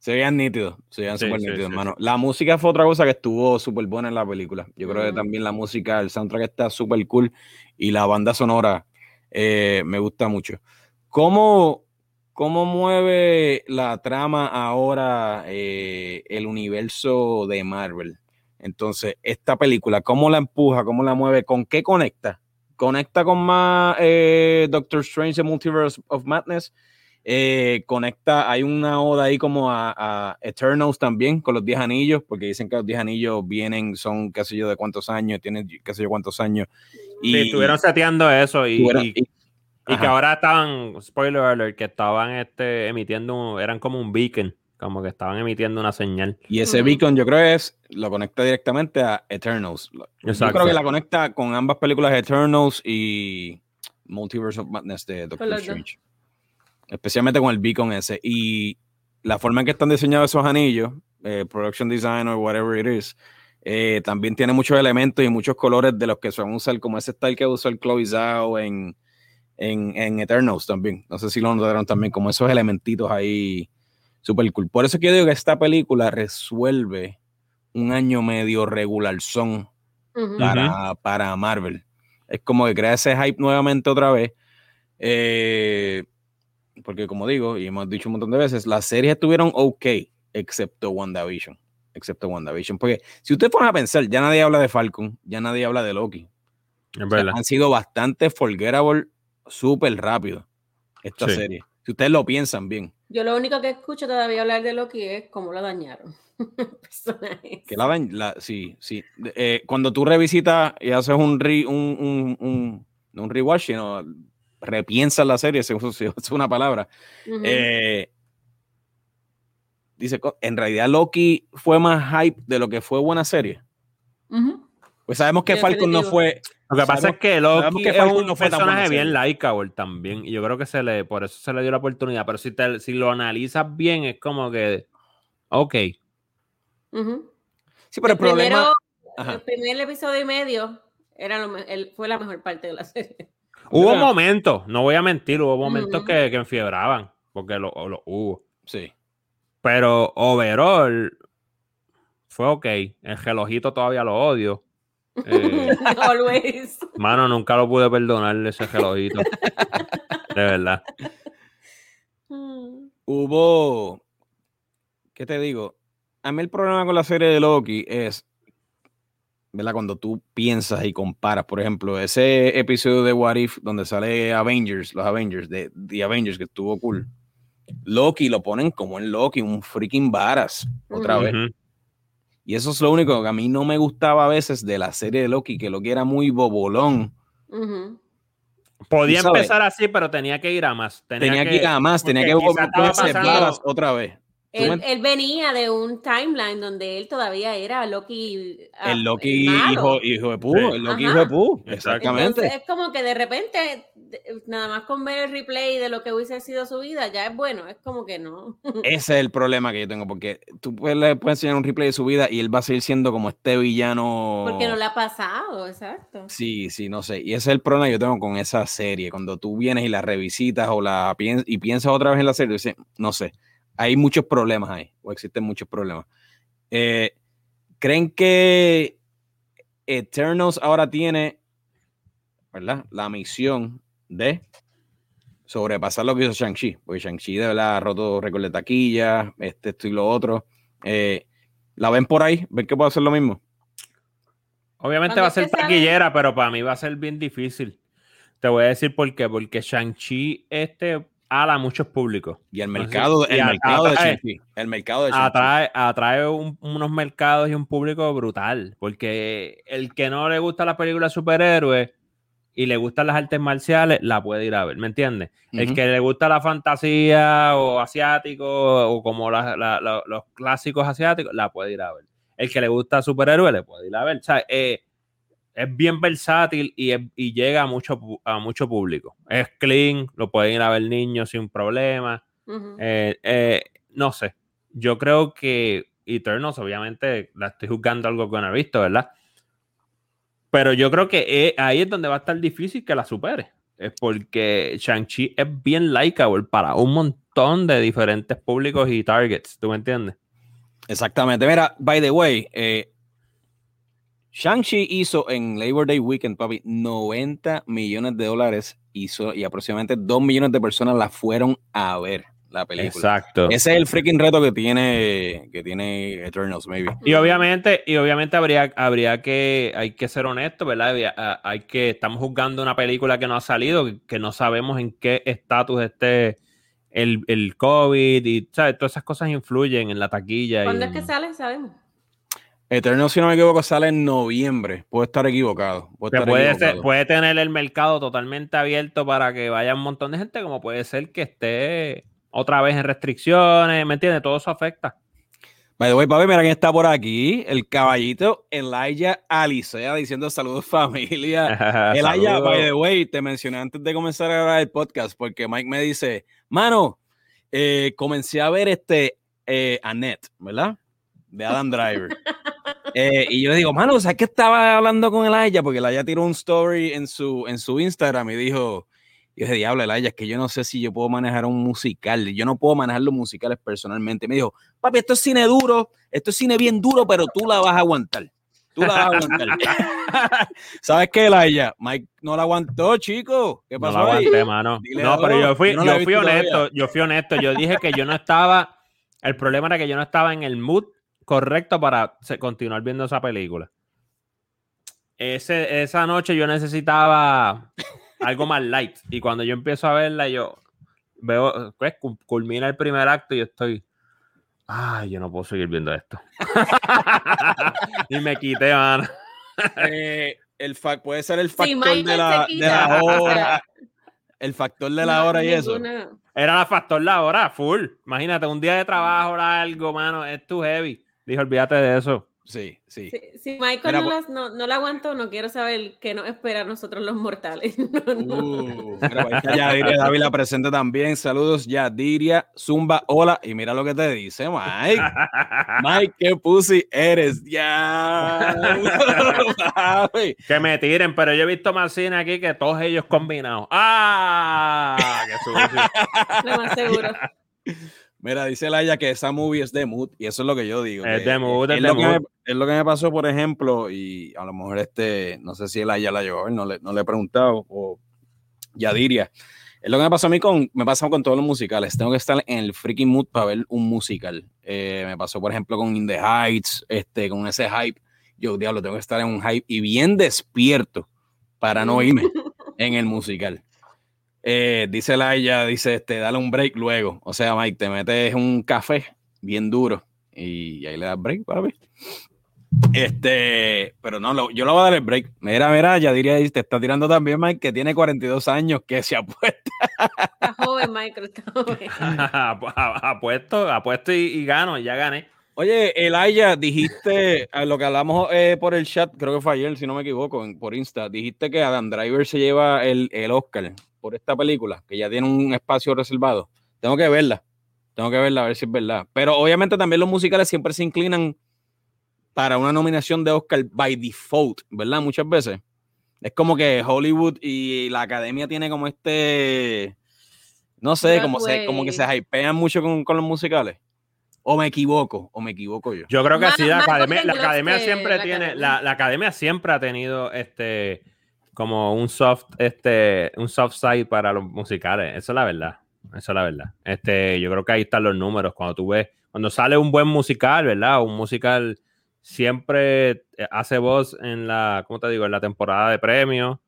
Se veían nítidos, se veían súper sí, nítidos, sí, hermano. La música fue otra cosa que estuvo súper buena en la película. Yo creo que Ujú. también la música, el soundtrack está súper cool y la banda sonora eh, me gusta mucho. ¿Cómo, ¿Cómo mueve la trama ahora eh, el universo de Marvel? Entonces, esta película, ¿cómo la empuja? ¿Cómo la mueve? ¿Con qué conecta? ¿Conecta con más eh, Doctor Strange The Multiverse of Madness? Eh, conecta, hay una oda ahí como a, a Eternals también con los 10 anillos, porque dicen que los 10 anillos vienen, son qué sé yo de cuántos años, tienen qué sé yo cuántos años. Y Y estuvieron seteando eso y, tuvieron- y- y- y que ahora estaban, spoiler alert, que estaban este, emitiendo, eran como un beacon, como que estaban emitiendo una señal. Y ese beacon yo creo es, lo conecta directamente a Eternals. Lo- Yo Exacto. creo que la conecta con ambas películas Eternals y Multiverse of Madness de Doctor dos. Especialmente con el beacon ese. Y la forma en que están diseñados esos anillos, eh, production design or whatever it is, eh, también tiene muchos elementos y muchos colores de los que a usar, como ese style que usó el Chloe Zhao en, en, en Eternals también. No sé si lo notaron también, como esos elementitos ahí super cool. Por eso que yo digo que esta película resuelve un año medio regular son Ujú. para, para Marvel. Es como que crea ese hype nuevamente otra vez. Eh, porque como digo, y hemos dicho un montón de veces, las series estuvieron ok, excepto WandaVision. Excepto WandaVision. Porque si ustedes ponen a pensar, ya nadie habla de Falcon, ya nadie habla de Loki. Es O sea, verdad. han sido bastante forgettable súper rápido esta Sí. serie. Si ustedes lo piensan bien. Yo lo único que escucho todavía hablar de Loki es cómo lo dañaron. Que la, dañ- la- sí, sí. Eh, cuando tú revisitas y haces un, re- un, un, un, no un rewatch, sino repiensas la serie, se usa una palabra. Eh, dice, en realidad Loki fue más hype de lo que fue buena serie. Pues sabemos que Falcon no fue. Lo que pasa sabemos- es que Loki que es un no fue personaje bien likeable también. Y yo creo que se le, por eso se le dio la oportunidad. Pero si, te, si lo analizas bien, es como que, ok. Sí, pero el, problema. primero- el primer episodio y medio era lo el- fue la mejor parte de la serie. Hubo momentos, no voy a mentir, hubo momentos que, que enfiebraban, porque lo, lo hubo. Sí. Pero overall fue ok. El relojito todavía lo odio. Eh, Always. mano, nunca lo pude perdonarle ese relojito. De verdad. Hubo. ¿Qué te digo? A mí el problema con la serie de Loki es. ¿Verdad? Cuando tú piensas y comparas, por ejemplo, ese episodio de What If donde sale Avengers, los Avengers, de The Avengers, que estuvo cool. Loki lo ponen como en Loki, un freaking varas, otra vez. Y eso es lo único que a mí no me gustaba a veces de la serie de Loki, que Loki era muy bobolón. Podía empezar así, pero tenía que ir a más. Tenía, que ir a más, tenía que estaba volverse pasando- varas otra vez. ¿Tú Él, me- él venía de un timeline donde él todavía era Loki. ah, El Loki hijo, hijo de Pu, Sí. el Loki Ajá. hijo de Exacto. exactamente. Entonces es como que de repente, nada más con ver el replay de lo que hubiese sido su vida, ya es bueno. Es como que no. Ese es el problema que yo tengo, porque tú puedes, le puedes enseñar un replay de su vida y él va a seguir siendo como este villano. Porque no le ha pasado, exacto. Sí, sí, no sé. Y ese es el problema que yo tengo con esa serie. Cuando tú vienes y la revisitas o la piensas y piensas otra vez en la serie, dices, no sé. Hay muchos problemas ahí, o existen muchos problemas. Eh, ¿Creen que Eternals ahora tiene, ¿verdad? La misión de sobrepasar lo que hizo Shang-Chi, porque Shang-Chi de verdad ha roto récord de taquilla, este, esto y lo otro. Eh, ¿La ven por ahí? ¿Ven que puede hacer lo mismo? Obviamente ¿Cuándo va a ser taquillera, pero para mí va a ser bien difícil. Te voy a decir por qué. Porque Shang-Chi este, ala a muchos públicos. Y el mercado, el mercado de atrae-. El mercado de. Atrae, atrae un- unos mercados y un público brutal. Porque el que no le gusta las películas de superhéroes y le gustan las artes marciales, la puede ir a ver, ¿me entiendes? El que le gusta la fantasía o asiático o como la- la- la- los clásicos asiáticos, la puede ir a ver. El que le gusta superhéroes, le puede ir a ver. O sea, eh, es bien versátil y, es- y llega a mucho, a mucho público. Es clean, lo pueden ir a ver niños sin problema. Eh, eh, no sé. Yo creo que Eternals, obviamente, la estoy juzgando algo que no he visto, ¿verdad? Pero yo creo que eh, ahí es donde va a estar difícil que la supere. Es porque Shang-Chi es bien likeable para un montón de diferentes públicos y targets. ¿Tú me entiendes? Exactamente. Mira, by the way, eh, Shang-Chi hizo en Labor Day Weekend, papi, 90 millones de dólares hizo y aproximadamente 2 millones de personas la fueron a ver la película. Exacto. Ese es el freaking reto que tiene, que tiene Eternals, maybe. Y obviamente, y obviamente habría, habría que, hay que ser honesto, ¿verdad? Hay que, estamos juzgando una película que no ha salido, que, no sabemos en qué estatus esté el, el COVID y, ¿sabes? Todas esas cosas influyen en la taquilla. y ¿Cuándo es que sale? Sabemos. Eternals, si no me equivoco, sale en noviembre. Puedo estar equivocado. puedo que estar puede, equivocado. ser- puede tener el mercado totalmente abierto para que vaya un montón de gente, como puede ser que esté otra vez en restricciones, ¿me entiendes? Todo eso afecta. By the way, papi, mira quién está por aquí. El caballito Elijah Alicea diciendo saludos familia. Elijah, Saludos. by the way, te mencioné antes de comenzar a grabar el podcast porque Mike me dice, mano, eh, comencé a ver este eh, Annette, ¿verdad? De Adam Driver. Eh, y yo digo, mano, ¿sabes que estaba hablando con Elijah? Porque Elijah tiró un story en su, en su Instagram y dijo, yo dije, diablo, Elijah, es que yo no sé si yo puedo manejar un musical. Yo no puedo manejar los musicales personalmente. Me dijo, papi, esto es cine duro, esto es cine bien duro, pero tú la vas a aguantar. Tú la vas a aguantar. ¿Sabes qué, Elijah? Mike no la aguantó, chico. ¿Qué No pasó lo ahí? aguanté, mano. Dile No, pero yo fui, Yo no la yo fui honesto, todavía. yo fui honesto. Yo dije que yo no estaba, el problema era que yo no estaba en el mood correcto para se- continuar viendo esa película. Ese, esa noche yo necesitaba algo más light. Y cuando yo empiezo a verla, yo veo, pues, cu- culmina el primer acto y yo estoy, ay, yo no puedo seguir viendo esto. y me quité, mano. Eh, el fa- puede ser el factor de, la, de la hora. El factor de la no, hora y eso. Era la factor la hora, full. Imagínate, un día de trabajo largo, mano, es too heavy. Dije, olvídate de eso. Sí, sí. Si, si Michael no, las, no, no, la aguanto, no quiero saber qué nos espera a nosotros los mortales. Uh, Yadiria Dávila presente también. Saludos, Yadiria, Zumba, hola. Y mira lo que te dice, Mike. Mike, qué pussy eres. Ya. que me tiren, pero yo he visto más cine aquí que todos ellos combinados. ¡Ah! ¡Qué! Lo más seguro. Mira, dice Laia que esa movie es de mood y eso es lo que yo digo. Es de mood, es, lo Que me, es lo que me pasó, por ejemplo, y a lo mejor este, no sé si Laia la llevó, no le, no le he preguntado, o ya diría. Es lo que me pasó a mí con, me pasa con todos los musicales. Tengo que estar en el freaking mood para ver un musical. Eh, me pasó, por ejemplo, con In the Heights, este, con ese hype. Yo, diablo, tengo que estar en un hype y bien despierto para no irme en el musical. Eh, dice Laia, dice, este, dale un break luego. O sea, Mike, te metes un café bien duro y ahí le das break, papi. Este, pero no, yo le voy a dar el break. Mira, mira, ya diría, te está tirando también, Mike, que tiene 42 años, que se apuesta. Está joven, Michael, está joven. apuesto, apuesto y, y, gano, ya gané. Oye, Elaya, dijiste, lo que hablamos eh, por el chat, creo que fue ayer, si no me equivoco, por Insta, dijiste que Adam Driver se lleva el, el Oscar por esta película, que ya tiene un espacio reservado. Tengo que verla. Tengo que verla a ver si es verdad. Pero obviamente también los musicales siempre se inclinan para una nominación de Oscar by default, ¿verdad? Muchas veces. Es como que Hollywood y la academia tiene como este. No sé, como, se, como que se hypean mucho con, con, los musicales. O me equivoco, o me equivoco yo. Yo creo que sí, la academia, la academia siempre tiene, La, la academia siempre ha tenido este como un soft, este, un soft side para los musicales. Eso es la verdad. Eso es la verdad. Este, yo creo que ahí están los números. Cuando tú ves, cuando sale un buen musical, ¿verdad? Un musical siempre eh, hace voz en la, ¿cómo te digo? En la temporada de premios.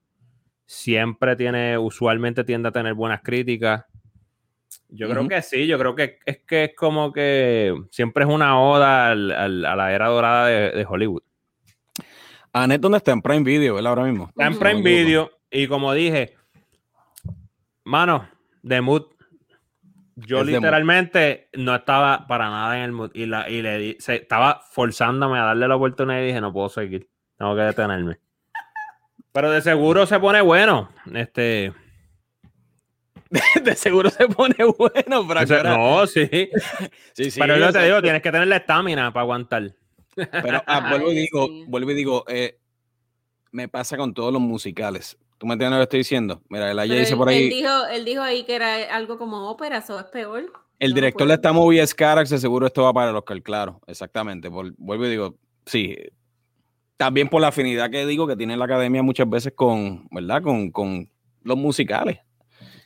Siempre tiene, usualmente tiende a tener buenas críticas. Yo creo que sí, yo creo que es que es como que siempre es una oda a la era dorada de Hollywood. Anet, ¿dónde está? En Prime Video, ¿verdad? Ahora mismo. Está en Prime Video. Y como dije, mano, de mood. Yo literalmente no estaba para nada en el mood. Y, la, y le se, estaba forzándome a darle la oportunidad y dije, no puedo seguir. Tengo que detenerme. Pero de seguro se pone bueno. Este. De, seguro se pone bueno. Para no, sí. sí, sí Pero yo te digo, tienes que tener la estamina para aguantar. Pero ah, vuelvo y digo, vuelvo y digo, eh, me pasa con todos los musicales. ¿Tú me entiendes lo que estoy diciendo? Mira, él ayer dice por ahí. Él dijo, él dijo ahí que era algo como ópera, eso es peor. El director de esta movie es Carax, seguro esto va para el Oscar, claro, exactamente. vuelvo y digo, sí. También por la afinidad que digo que tiene la academia muchas veces con, ¿verdad? Con, con los musicales.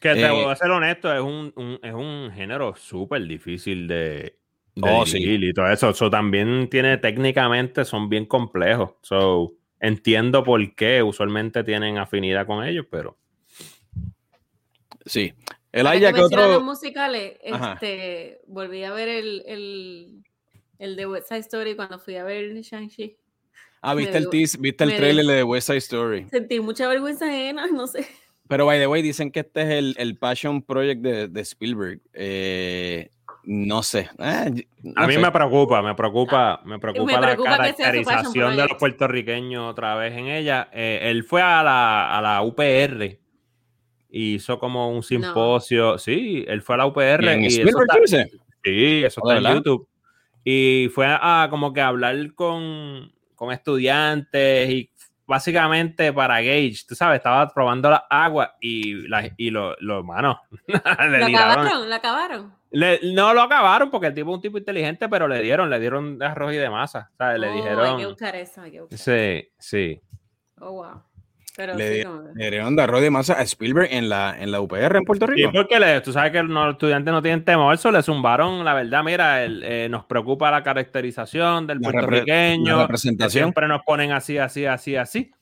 Que te voy a eh, ser honesto, es un, un es un género súper difícil de, oh, sí. y todo eso. Eso también tiene técnicamente, son bien complejos. So, entiendo por qué usualmente tienen afinidad con ellos, pero. Sí. El Aya que otro. Los musicales, este, volví a ver el, el, el de West Side Story cuando fui a ver Shang-Chi. Ah, viste el, tease, viste el trailer de West Side Story. Sentí mucha vergüenza ajena, no sé. Pero, by the way, dicen que este es el, el Passion Project de, de Spielberg. Eh, no sé. Eh, a mí me preocupa, me preocupa, me preocupa, la caracterización de los puertorriqueños otra vez en ella. Eh, él fue a la, a la UPR hizo como un simposio. Sí, él fue a la UPR. ¿Y, eso está, sí, eso está en YouTube. Y fue a, como que hablar con, con estudiantes y básicamente para Gage, tú sabes, estaba probando la agua y, la, y lo, lo, mano, le ¿Lo acabaron? ¿Lo acabaron? no lo acabaron porque el tipo es un tipo inteligente, pero le dieron, le dieron de arroz y de masa, ¿sabes? Le oh, dijeron... Hay que buscar eso, hay que buscar. Sí, sí. Oh, wow. Pero le, sí, le, dieron de arroz de masa a Spielberg en la, en la UPR en Puerto Rico. Sí, porque le, tú sabes que los estudiantes no tienen temor, eso le zumbaron, la verdad, mira, el, eh, nos preocupa la caracterización del puertorriqueño, la representación. siempre nos ponen así, así, así, así.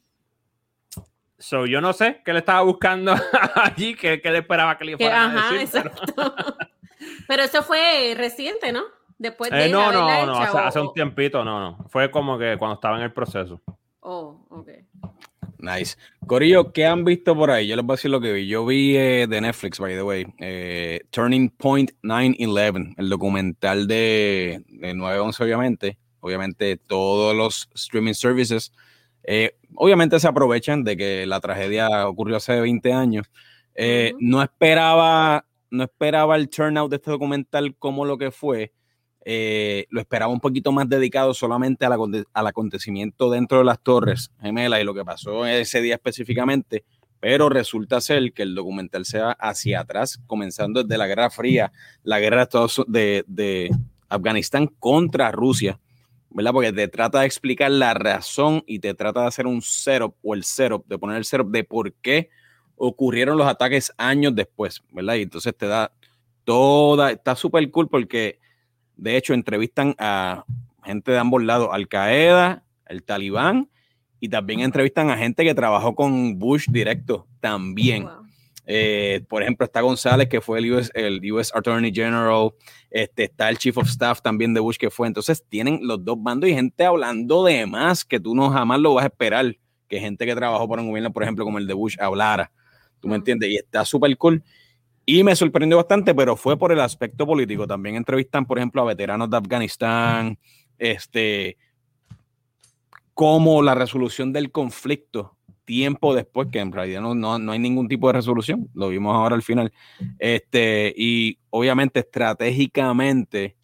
So, yo no sé qué le estaba buscando allí, qué, qué le esperaba que le fuera Ajá, a decir, exacto. Pero... pero... eso fue reciente, ¿no? Después de eh, no, no, no, hace, hace, un tiempito, no, no. Fue como que cuando estaba en el proceso. Oh, ok. Nice. Corillo, ¿qué han visto por ahí? Yo les voy a decir lo que vi. Yo vi eh, de Netflix, by the way, eh, Turning Point 9-11, el documental de, de 9-11, obviamente, obviamente todos los streaming services, eh, obviamente se aprovechan de que la tragedia ocurrió hace 20 años. No esperaba, no esperaba el turnout de este documental como lo que fue. Eh, lo esperaba un poquito más dedicado solamente al acontecimiento dentro de las Torres Gemelas y lo que pasó ese día específicamente, pero resulta ser que el documental sea hacia atrás, comenzando desde la Guerra Fría, la guerra de, de Afganistán contra Rusia, ¿verdad? Porque te trata de explicar la razón y te trata de hacer un setup o el setup, de poner el setup de por qué ocurrieron los ataques años después, ¿verdad? Y entonces te da toda, está súper cool porque de hecho entrevistan a gente de ambos lados, Al Qaeda, el Talibán, y también entrevistan a gente que trabajó con Bush directo también. Eh, por ejemplo, está González, que fue el US, el US Attorney General, este, está el Chief of Staff también de Bush, que fue. Entonces tienen los dos bandos y gente hablando de más que tú no jamás lo vas a esperar, que gente que trabajó por un gobierno, por ejemplo, como el de Bush, hablara. ¿Tú me entiendes? Y está súper cool. Y me sorprendió bastante, pero fue por el aspecto político. También entrevistan, por ejemplo, a veteranos de Afganistán, este, como la resolución del conflicto tiempo después, que en realidad no, no, no, hay ningún tipo de resolución, lo vimos ahora al final. Este, y obviamente estratégicamente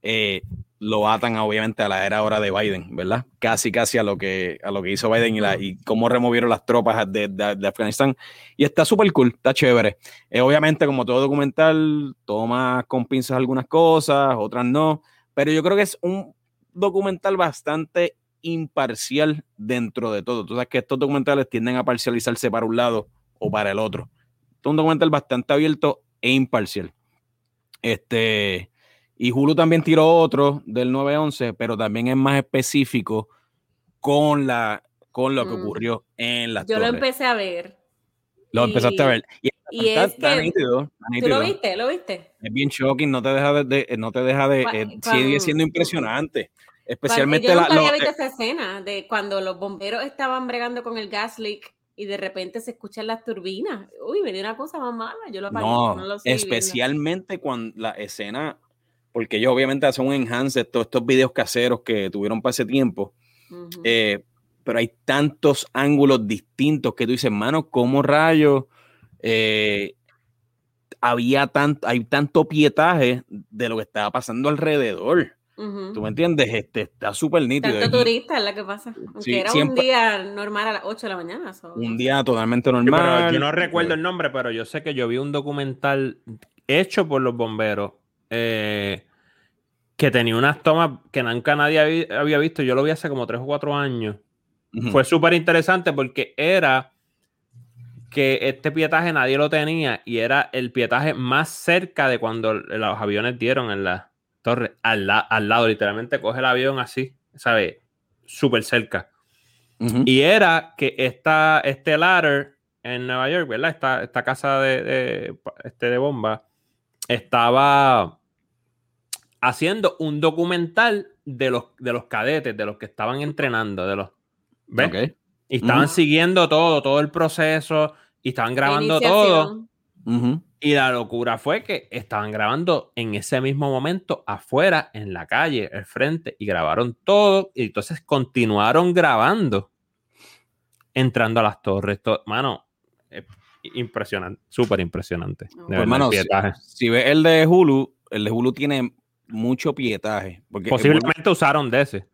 eh, lo atan obviamente a la era ahora de Biden, ¿verdad? Casi, casi a lo que, a lo que hizo Biden y, la, y cómo removieron las tropas de, de, Afganistán. Y está súper cool, está chévere. Eh, obviamente, como todo documental, toma con pinzas algunas cosas, otras no, pero yo creo que es un documental bastante imparcial dentro de todo. Tú sabes que estos documentales tienden a parcializarse para un lado o para el otro. es un documental bastante abierto e imparcial. Este, y Hulu también tiró otro del 911, pero también es más específico con, la, con lo que mm. ocurrió en la Yo lo empecé a ver. Lo empezaste a ver. Y, es que, ¿Tú lo viste? ¿Lo viste? Es bien shocking, no te deja de, no te deja de, eh, sigue siendo impresionante. Especialmente yo nunca había visto esa escena de cuando los bomberos estaban bregando con el gas leak y de repente se escuchan las turbinas. Uy, dio una cosa más mala. Yo lo apagué, no, no lo especialmente cuando la escena porque ellos obviamente hacen un enhance de todos estos videos caseros que tuvieron para ese tiempo. Eh, pero hay tantos ángulos distintos que tú dices, hermano, ¿cómo rayos eh, había tanto, hay tanto pietaje de lo que estaba pasando alrededor? ¿Tú me entiendes? Este, está súper nítido. Tanto turista es la que pasa. Aunque era un día normal a las 8 de la mañana. Un día totalmente normal. yo no recuerdo el nombre, pero yo sé que yo vi un documental hecho por los bomberos eh, que tenía unas tomas que nunca nadie había visto. Yo lo vi hace como tres o cuatro años. Fue súper interesante porque era que este pietaje nadie lo tenía y era el pietaje más cerca de cuando los aviones dieron en la torre, al, lado, literalmente coge el avión así, ¿sabes? Súper cerca. Y era que esta, este ladder en Nueva York, ¿verdad? Esta, esta casa de, de, este de bomba estaba haciendo un documental de los, de los cadetes, de los que estaban entrenando, de los... ¿Ves? Y estaban siguiendo todo, todo el proceso, y estaban grabando todo. Y la locura fue que estaban grabando en ese mismo momento afuera, en la calle, el frente, y grabaron todo, y entonces continuaron grabando, entrando a las torres. Todo. Mano, impresionante, súper impresionante. hermano, si, si ves el de Hulu, el de Hulu tiene mucho pietaje. Porque Posiblemente usaron de ese.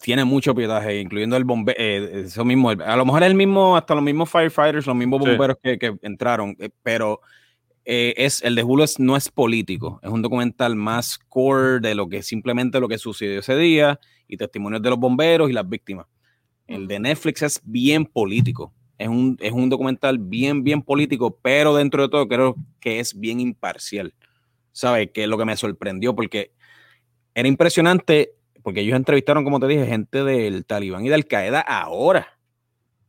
Tiene mucho pietaje, incluyendo el bombero, eh, eso mismo, a lo mejor el mismo, hasta los mismos firefighters, los mismos bomberos que, entraron, eh, pero eh, es el de Hulu no es político, es un documental más core de lo que simplemente lo que sucedió ese día y testimonios de los bomberos y las víctimas. El de Netflix es bien político, es un, es un documental bien, bien político, pero dentro de todo creo que es bien imparcial. ¿Sabes? Que es lo que me sorprendió, porque era impresionante, porque ellos entrevistaron, como te dije, gente del Talibán y de Al Qaeda ahora,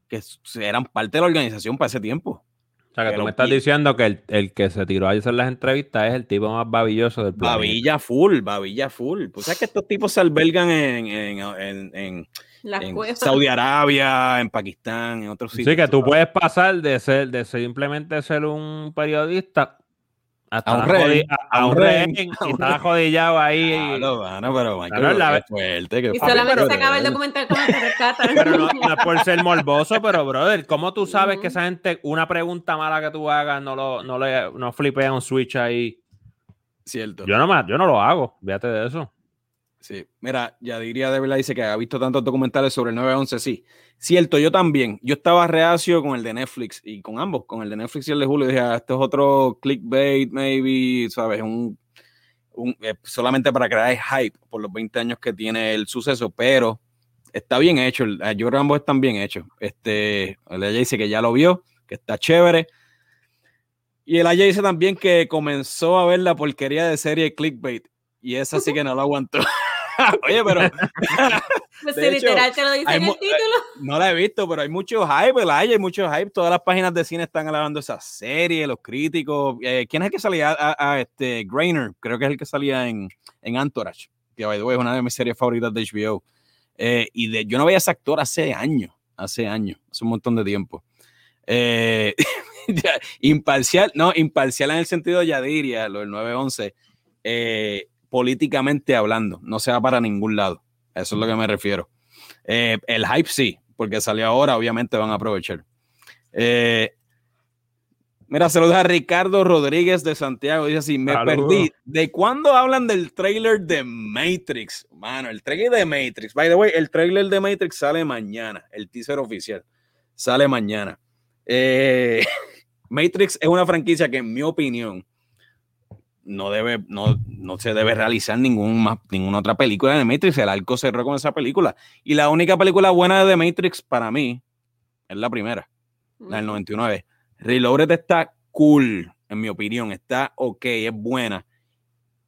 que eran parte de la organización para ese tiempo. O sea, que tú me estás diciendo que el, que se tiró a hacer las entrevistas es el tipo más babilloso del planeta. Babilla full, babilla full. Pues sabes que estos tipos se albergan en, en, en, Saudi Arabia, en Pakistán, en otros sitios. Sí, que tú puedes pasar de ser, de simplemente ser un periodista Hasta a un rey. A, un rey. Y estaba jodillado ahí. Claro, bueno, pero Michael, la... fuerte. Que y solamente se acaba el documental cuando te rescatan. Pero no, no, es por ser morboso, pero brother, ¿cómo tú sabes que esa gente, una pregunta mala que tú hagas, no, lo, no, le, no flipea un switch ahí? Cierto. Yo no, yo no lo hago, fíjate de eso. Sí, mira, Yadiria de verdad dice que ha visto tantos documentales sobre el 911, sí. Cierto, yo también. Yo estaba reacio con el de Netflix y con ambos, con el de Netflix y el de Julio. Dije, ah, esto es otro clickbait, maybe, ¿sabes? Un, eh, solamente para crear hype por los 20 años que tiene el suceso, pero está bien hecho. Yo creo que ambos están bien hechos. Este, el ella dice que ya lo vio, que está chévere. Y el Aya dice también que comenzó a ver la porquería de serie Clickbait y esa sí que no lo aguantó. Oye, pero. pues literal te lo dice en el título. Eh, no la he visto, pero hay mucho hype, la hay, hay mucho hype. Todas las páginas de cine están alabando esa serie, los críticos. Eh, ¿Quién es el que salía? A, este Grainer, creo que es el que salía en, en Antorage, que by the way, es una de mis series favoritas de HBO. Eh, y de, yo no veía a ese actor hace años, hace años, hace un montón de tiempo. imparcial, no, imparcial en el sentido de Yadiria, lo del 911. Eh, políticamente hablando, no se va para ningún lado. Eso es lo que me refiero. Eh, el hype sí, porque salió ahora, obviamente van a aprovechar. Eh, mira, saludos a Ricardo Rodríguez de Santiago. Dice así: Me perdí. ¿De cuándo hablan del trailer de Matrix? Mano, el trailer de Matrix. By the way, el trailer de Matrix sale mañana. El teaser oficial sale mañana. Eh, Matrix es una franquicia que, en mi opinión, no debe, no, no se debe realizar ningún, ninguna otra película de Matrix. El arco cerró con esa película. Y la única película buena de Matrix para mí es la primera, la del 99. Reloaded está cool, en mi opinión. Está ok, es buena.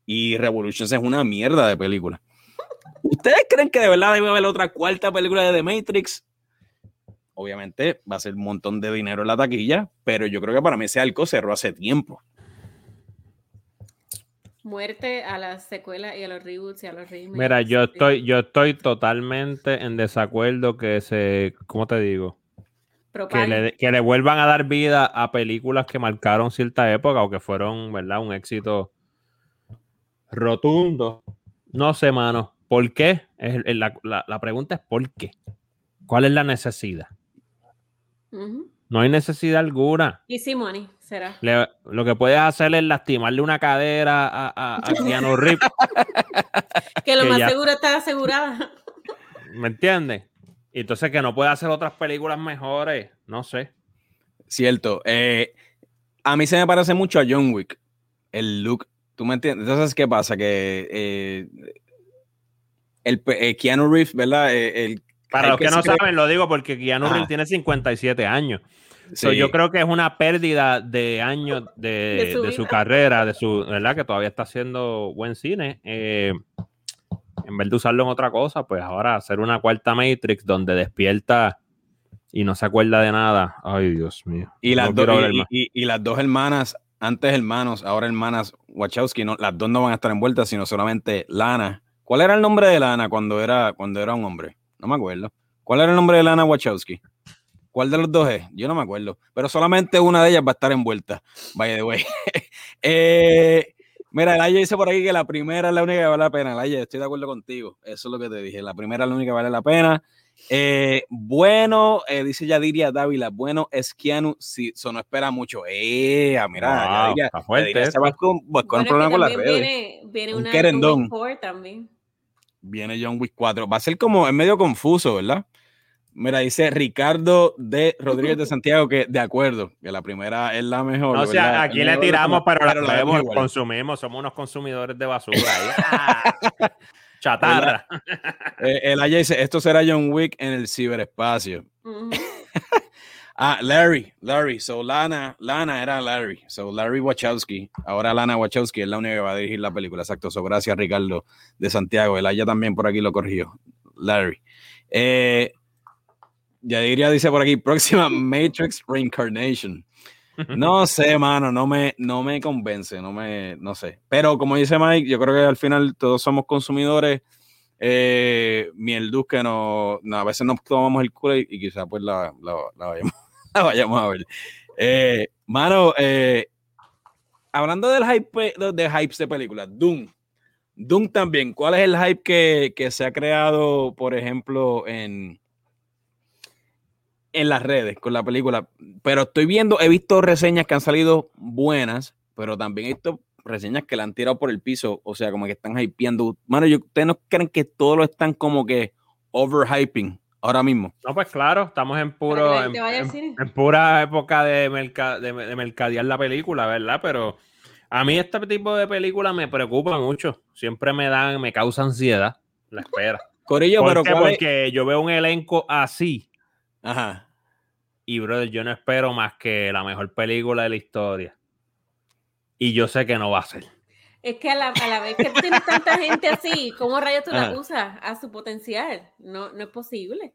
Y Revolutions es una mierda de película. ¿Ustedes creen que de verdad debe haber otra cuarta película de The Matrix? Obviamente va a ser un montón de dinero en la taquilla, pero yo creo que para mí ese arco cerró hace tiempo. Muerte a las secuelas y a los reboots y a los remakes. Mira, yo estoy, yo estoy totalmente en desacuerdo que se, ¿cómo te digo? Que le, que le, vuelvan a dar vida a películas que marcaron cierta época o que fueron, ¿verdad? Un éxito rotundo. No sé, mano. ¿Por qué? Es, la, la, pregunta es ¿por qué? ¿Cuál es la necesidad? No hay necesidad alguna. Y sí, money lo que puedes hacer es lastimarle una cadera a, a, Keanu Reeves. que lo más seguro está asegurada. ¿Me entiendes? Y entonces que no puede hacer otras películas mejores, no sé. Cierto. Eh, a mí se me parece mucho a John Wick. El look. ¿Tú me entiendes? Entonces, ¿qué pasa? Que eh, el eh, Keanu Reeves, ¿verdad? El, Para los que, no saben, lo digo porque Keanu Reeves tiene 57 años yo creo que es una pérdida de años de, su, carrera, de su, ¿verdad? Que todavía está haciendo buen cine. Eh, en vez de usarlo en otra cosa, pues ahora hacer una cuarta Matrix donde despierta y no se acuerda de nada. Ay, Dios mío. Y, las, y, las dos hermanas, antes hermanos, ahora hermanas Wachowski, no, las dos no van a estar envueltas, sino solamente Lana. ¿Cuál era el nombre de Lana cuando era, cuando era un hombre? No me acuerdo. ¿Cuál era el nombre de Lana Wachowski? ¿Cuál de los dos es? Yo no me acuerdo. Pero solamente una de ellas va a estar envuelta. By the way. eh, mira, el Aya dice por aquí que la primera es la única que vale la pena. Aya, estoy de acuerdo contigo. Eso es lo que te dije. La primera es la única que vale la pena. Eh, bueno, eh, dice Yadiria Dávila, bueno, es Keanu, si eso no espera mucho. Eh, ah, mira, Yadiria, está fuerte. se va con, un problema con las redes. Viene, viene un una querendón. también. Viene John Wick 4. Va a ser como, es medio confuso, ¿verdad? Mira, dice Ricardo de Rodríguez de Santiago que de acuerdo, que la primera es la mejor. o sea, aquí le tiramos, pero, la, consumimos, somos unos consumidores de basura. Chatarra. Eh, el Aya dice, esto será John Wick en el ciberespacio. ah, Larry, Larry, so Lana, Lana era Larry, so Larry Wachowski, ahora Lana Wachowski es la única que va a dirigir la película, exacto, so gracias Ricardo de Santiago, el Aya también por aquí lo corrigió, Larry. Eh, Yadiria dice por aquí, próxima Matrix Reincarnation. No sé, mano, no me, no me convence, no me, no sé. Pero como dice Mike, yo creo que al final todos somos consumidores. Eh, miel que no, a veces nos tomamos el culo y, quizás pues la, vayamos, a ver. Eh, mano, eh, hablando del hype de, de hypes de películas, Doom. Doom también. ¿Cuál es el hype que, que se ha creado, por ejemplo, en, en las redes con la película? Pero estoy viendo, he visto reseñas que han salido buenas, pero también he visto reseñas que la han tirado por el piso, o sea, como que están hypeando. Mano, yo, ¿ustedes no creen que todos lo están como que overhyping ahora mismo? No, pues claro, estamos en puro en, pura época de, merca- de, de mercadear la película, ¿verdad? Pero a mí este tipo de películas me preocupa mucho. Siempre me dan, me causa ansiedad la espera. Corillo, ¿Por pero qué? ¿cuál es? Porque yo veo un elenco así Ajá. y, brother, yo no espero más que la mejor película de la historia. Y yo sé que no va a ser. Es que a la, a la vez que tienes tanta gente así, ¿cómo rayos tú la Ajá. usas a su potencial? No, no es posible.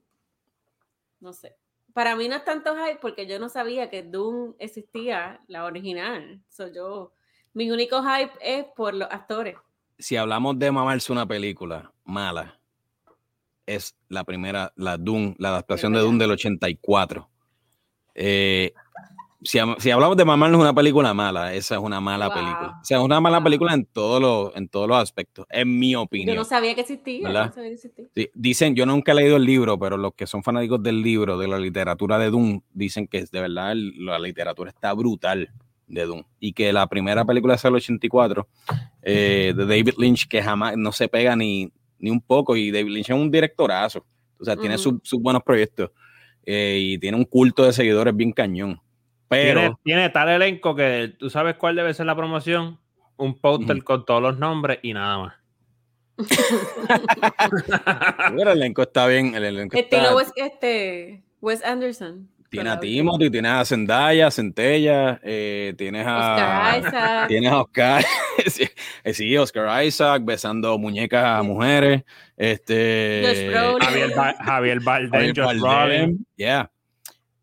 No sé. Para mí no es tanto hype porque yo no sabía que Doom existía, la original. So yo, mi único hype es por los actores. Si hablamos de mamarse una película mala, es la primera, la Doom, la adaptación de. Doom del 84. Eh, si, am- si hablamos de mamarnos una película mala, esa es una mala Wow. película. O sea, es una mala Wow. película en todos los, en todos los aspectos, en mi Yo opinión. no sabía que existía. yo no sabía que existía. Sí, dicen, yo nunca he leído el libro, pero los que son fanáticos del libro, de la literatura de Doom, dicen que de verdad la literatura está brutal de Doom. Y que la primera película es el 84, eh, de David Lynch, que jamás no se pega ni, ni un poco, y David Lynch es un directorazo. O sea, tiene sus- sus buenos proyectos eh, y tiene un culto de seguidores bien cañón. Pero, Tiene, tiene tal elenco que tú sabes cuál debe ser la promoción. Un póster con todos los nombres y nada más. pero el elenco está bien. El elenco Estilo está, Wes, este, Wes Anderson. tiene a Timothy, tienes a Zendaya, Centella, eh, tienes a... Oscar Isaac. Tienes a Oscar, sí, eh, sí, Oscar Isaac besando muñecas a mujeres. Este. Javier, Ba- Javier Bardem, Javier Bardem, yeah.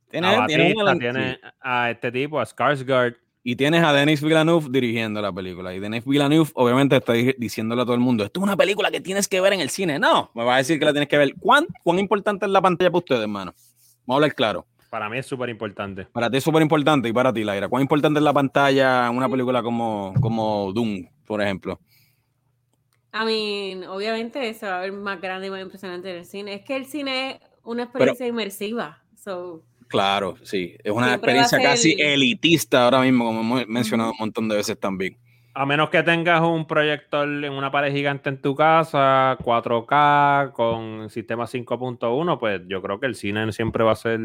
Tiene, a Batista, elenco, tiene sí. a este tipo, a Skarsgård. Y tienes a Denis Villeneuve dirigiendo la película. Y Denis Villeneuve, obviamente, está di- diciéndole a todo el mundo: Esto es una película que tienes que ver en el cine. No, me va a decir que la tienes que ver. ¿Cuán, cuán importante es la pantalla para ustedes, hermano? Vamos a hablar claro. Para mí es súper importante. Para ti es súper importante y para ti, Laira. ¿Cuán importante es la pantalla en una película como, como Doom, por ejemplo? I mean, obviamente se va a ver más grande y más impresionante en el cine. Es que el cine es una experiencia inmersiva. So, Claro, sí. Es una Siempre experiencia casi elitista ahora mismo, como hemos mencionado un montón de veces también. A menos que tengas un proyector en una pared gigante en tu casa, 4K, con sistema 5.1, pues yo creo que el cine siempre va a ser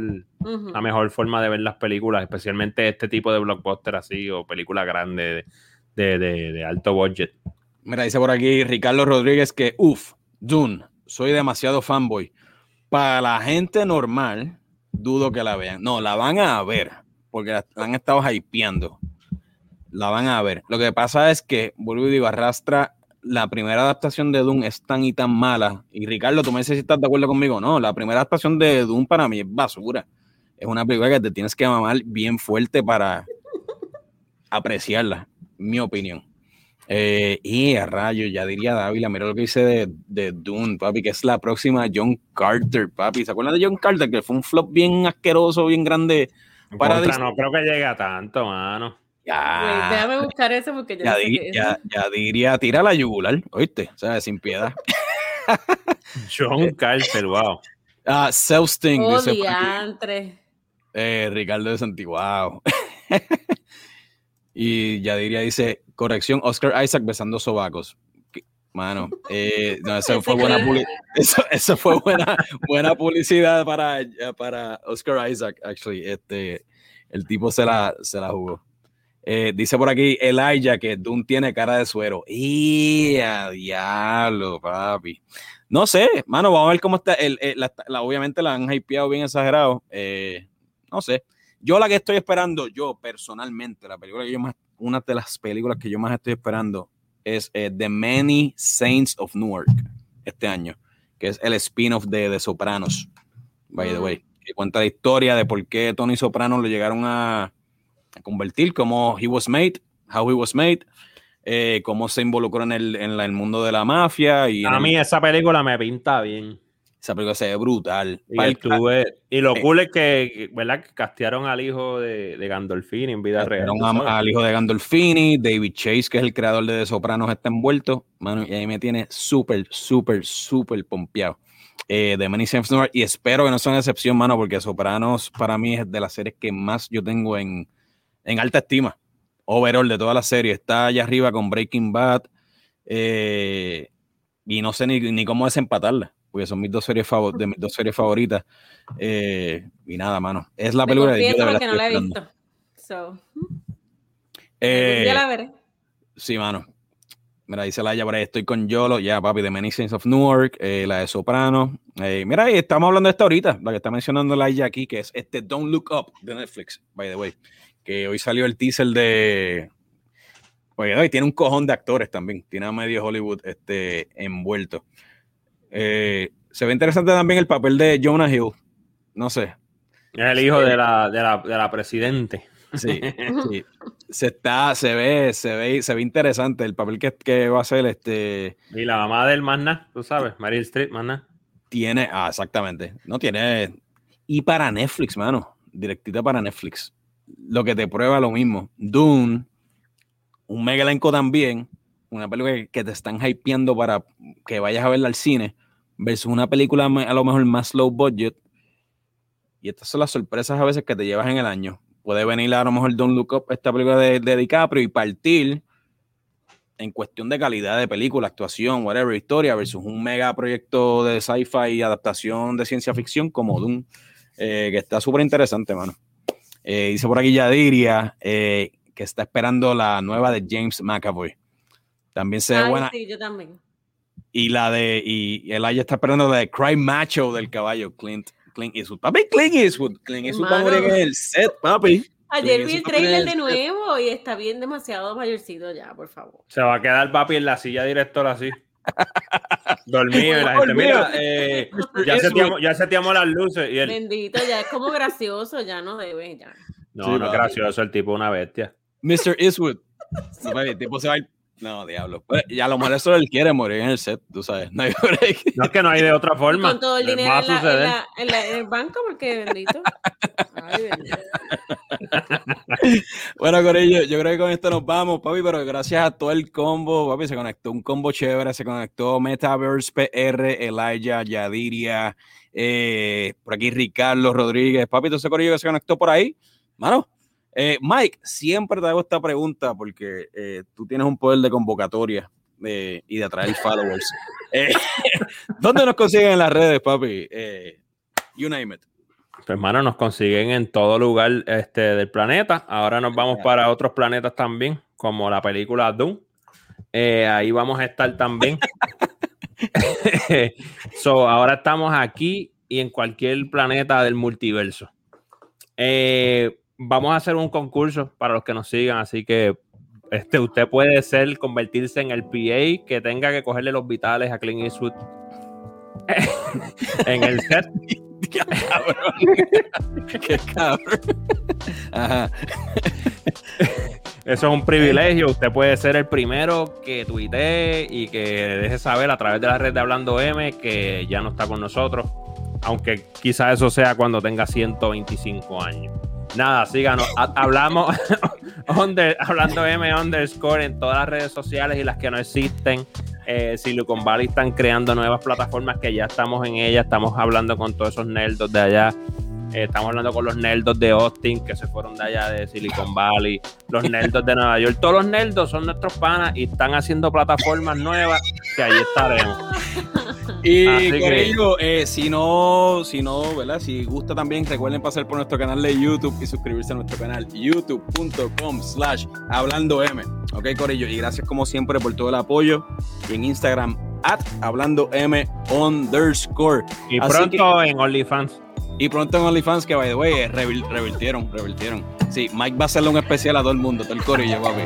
la mejor forma de ver las películas, especialmente este tipo de blockbuster así o películas grandes de, de- de alto budget. Mira, dice por aquí Ricardo Rodríguez que, uff, Dune, soy demasiado fanboy. Para la gente normal, dudo que la vean. No, la van a ver, porque la, han estado hypeando. La van a ver. Lo que pasa es que, vuelvo y digo, arrastra la primera adaptación de Dune es tan y tan mala. Y Ricardo, tú me dices si estás de acuerdo conmigo. No, la primera adaptación de Dune para mí es basura. Es una película que te tienes que mamar bien fuerte para apreciarla, mi opinión. Eh, y a rayo, ya diría Dávila, mira lo que dice de, de Dune, papi, que es la próxima John Carter, papi. ¿Se acuerdan de John Carter? Que fue un flop bien asqueroso, bien grande. Para Contra, no creo que llegue a tanto, mano. Ya, déjame buscar eso porque ya, di- ya, ya diría, tira la yugular, ¿oíste? O sea, sin piedad. John Carter, wow. Ah, Self-Sting, Oh, dice. Eh, Ricardo de Santiguao. y ya diría, dice, corrección, Oscar Isaac besando sobacos. Mano, eh, no, eso fue buena eso, eso fue buena, buena publicidad para, para Oscar Isaac, actually. Este, el tipo se la, se la jugó. Eh, dice por aquí Elijah que Doom tiene cara de suero. ¡Y a diablo, papi! No sé, mano, vamos a ver cómo está. El, el- la- la- obviamente la han hypeado bien exagerado. Eh, no sé. Yo la que estoy esperando, yo personalmente, la película que yo más, una de las películas que yo más estoy esperando es eh, The Many Saints of Newark este año, que es el spin-off de, de Sopranos, by the Mm. way, que cuenta la historia de por qué Tony Soprano lo llegaron a, a convertir, cómo he was made, how he was made, eh, cómo se involucró en el, en la- el mundo de la mafia y A el- mí esa película me pinta bien. Esa película se ve brutal. Y, lo cool es que, ¿verdad? Que castearon al hijo de, de Gandolfini en vida real. al hijo de Gandolfini, David Chase, que es el creador de The Sopranos, está envuelto. Mano, y ahí me tiene súper, súper, súper pompeado. Eh, de Many Saints y espero que no sea una excepción, mano, porque Sopranos para mí es de las series que más yo tengo en, en alta estima. Overall de toda la serie. Está allá arriba con Breaking Bad. Eh, y no sé ni, ni cómo desempatarla porque son mis dos series, de mis dos series favoritas. Eh, y nada, mano. Es la película de, yo que no la he visto. So. Eh, ya la veré. Sí, mano. Mira, dice Laia por ahí, estoy con Yolo, ya papi, de Many Saints of Newark, eh, la de Soprano. Eh, mira, ahí estamos hablando de esta ahorita, la que está mencionando Laia aquí, que es este Don't Look Up de Netflix, by the way. Que hoy salió el teaser de... Oye, hoy tiene un cojón de actores también, tiene a medio Hollywood este, envuelto. Eh, se ve interesante también el papel de Jonah Hill. No sé. Es el hijo de la, de la, de la presidente. Sí, sí. Se está, se ve, se ve, se ve interesante el papel que, que va a hacer este. Y la mamá del Manna, tú sabes, Meryl Streep, Manna. Tiene, ah, exactamente. No tiene. Y para Netflix, mano. Directita para Netflix. Lo que te prueba lo mismo. Dune, un mega elenco también. Una película que te están hypeando para que vayas a verla al cine versus una película a lo mejor más low budget. Y estas son las sorpresas a veces que te llevas en el año. Puede venir a lo mejor Don't Look Up, esta película de, DiCaprio, y partir en cuestión de calidad de película, actuación, whatever, historia, versus un mega proyecto de sci-fi y adaptación de ciencia ficción como Doom, eh, que está súper interesante, mano. Eh, dice por aquí Yadiria eh, que está esperando la nueva de James McAvoy. También se ve buena. Sí, yo también. Y la de, y el está esperando la de Cry Macho del caballo, Clint, Clint Eastwood. Papi, Clint Eastwood. Clint Eastwood va a morir en el set, papi. Ayer vi el trailer de nuevo y está bien demasiado mayorcito ya, por favor. Se va a quedar papi en la silla directora así. Dormido y la gente, mira, eh, ya, seteamos, ya seteamos las luces. Y él... Bendito, ya es como gracioso, ya no debe, ya. No, no es gracioso, el tipo una bestia. Mr. Eastwood. el tipo se va a ir no, diablo. Pues, y a lo mejor eso él quiere morir en el set, tú sabes. No, hay no es que no hay de otra forma. Con todo el dinero en, el banco, porque bendito. Ay, bendito. bueno, Corillo, yo creo que con esto nos vamos, papi, pero gracias a todo el combo, papi, se conectó un combo chévere, se conectó Metaverse PR, Elijah, Yadiria, eh, por aquí Ricardo Rodríguez, papi, todo ese Corillo que se conectó por ahí, mano eh, Mike, siempre te hago esta pregunta porque eh, tú tienes un poder de convocatoria eh, y de atraer followers. ¿Dónde nos consiguen en las redes, papi? you name it. Pues, hermano, nos consiguen en todo lugar este, del planeta. Ahora nos vamos para otros planetas también, como la película Doom. ahí vamos a estar también. so, ahora estamos aquí y en cualquier planeta del multiverso. Eh, vamos a hacer un concurso para los que nos sigan, así que este, usted puede ser, convertirse en el PA que tenga que cogerle los vitales a Clint Eastwood en el set. Qué cabrón. Qué cabrón. Eso es un privilegio. Usted puede ser el primero que tuitee y que deje saber a través de la red de Hablando M que ya no está con nosotros. Aunque quizá eso sea cuando tenga 125 años. Nada, síganos. Hablamos hablando M underscore en todas las redes sociales y las que no existen. Eh, Silicon Valley están creando nuevas plataformas que ya estamos en ellas. Estamos hablando con todos esos nerdos de allá. Eh, estamos hablando con los nerdos de Austin que se fueron de allá de Silicon Valley, los nerdos de Nueva York. Todos los nerdos son nuestros panas y están haciendo plataformas nuevas que ahí estaremos. Y con ello, eh, si no, si no, ¿verdad? Si gusta también, recuerden pasar por nuestro canal de YouTube y suscribirse a nuestro canal youtube.com slash hablando M. Ok, Corillo, y gracias como siempre por todo el apoyo. Y en Instagram, at hablando M underscore. Y pronto en OnlyFans. Y pronto en OnlyFans, que by the way, revirtieron, revirtieron. Sí, Mike va a hacerle un especial a todo el mundo, todo el corillo, papi.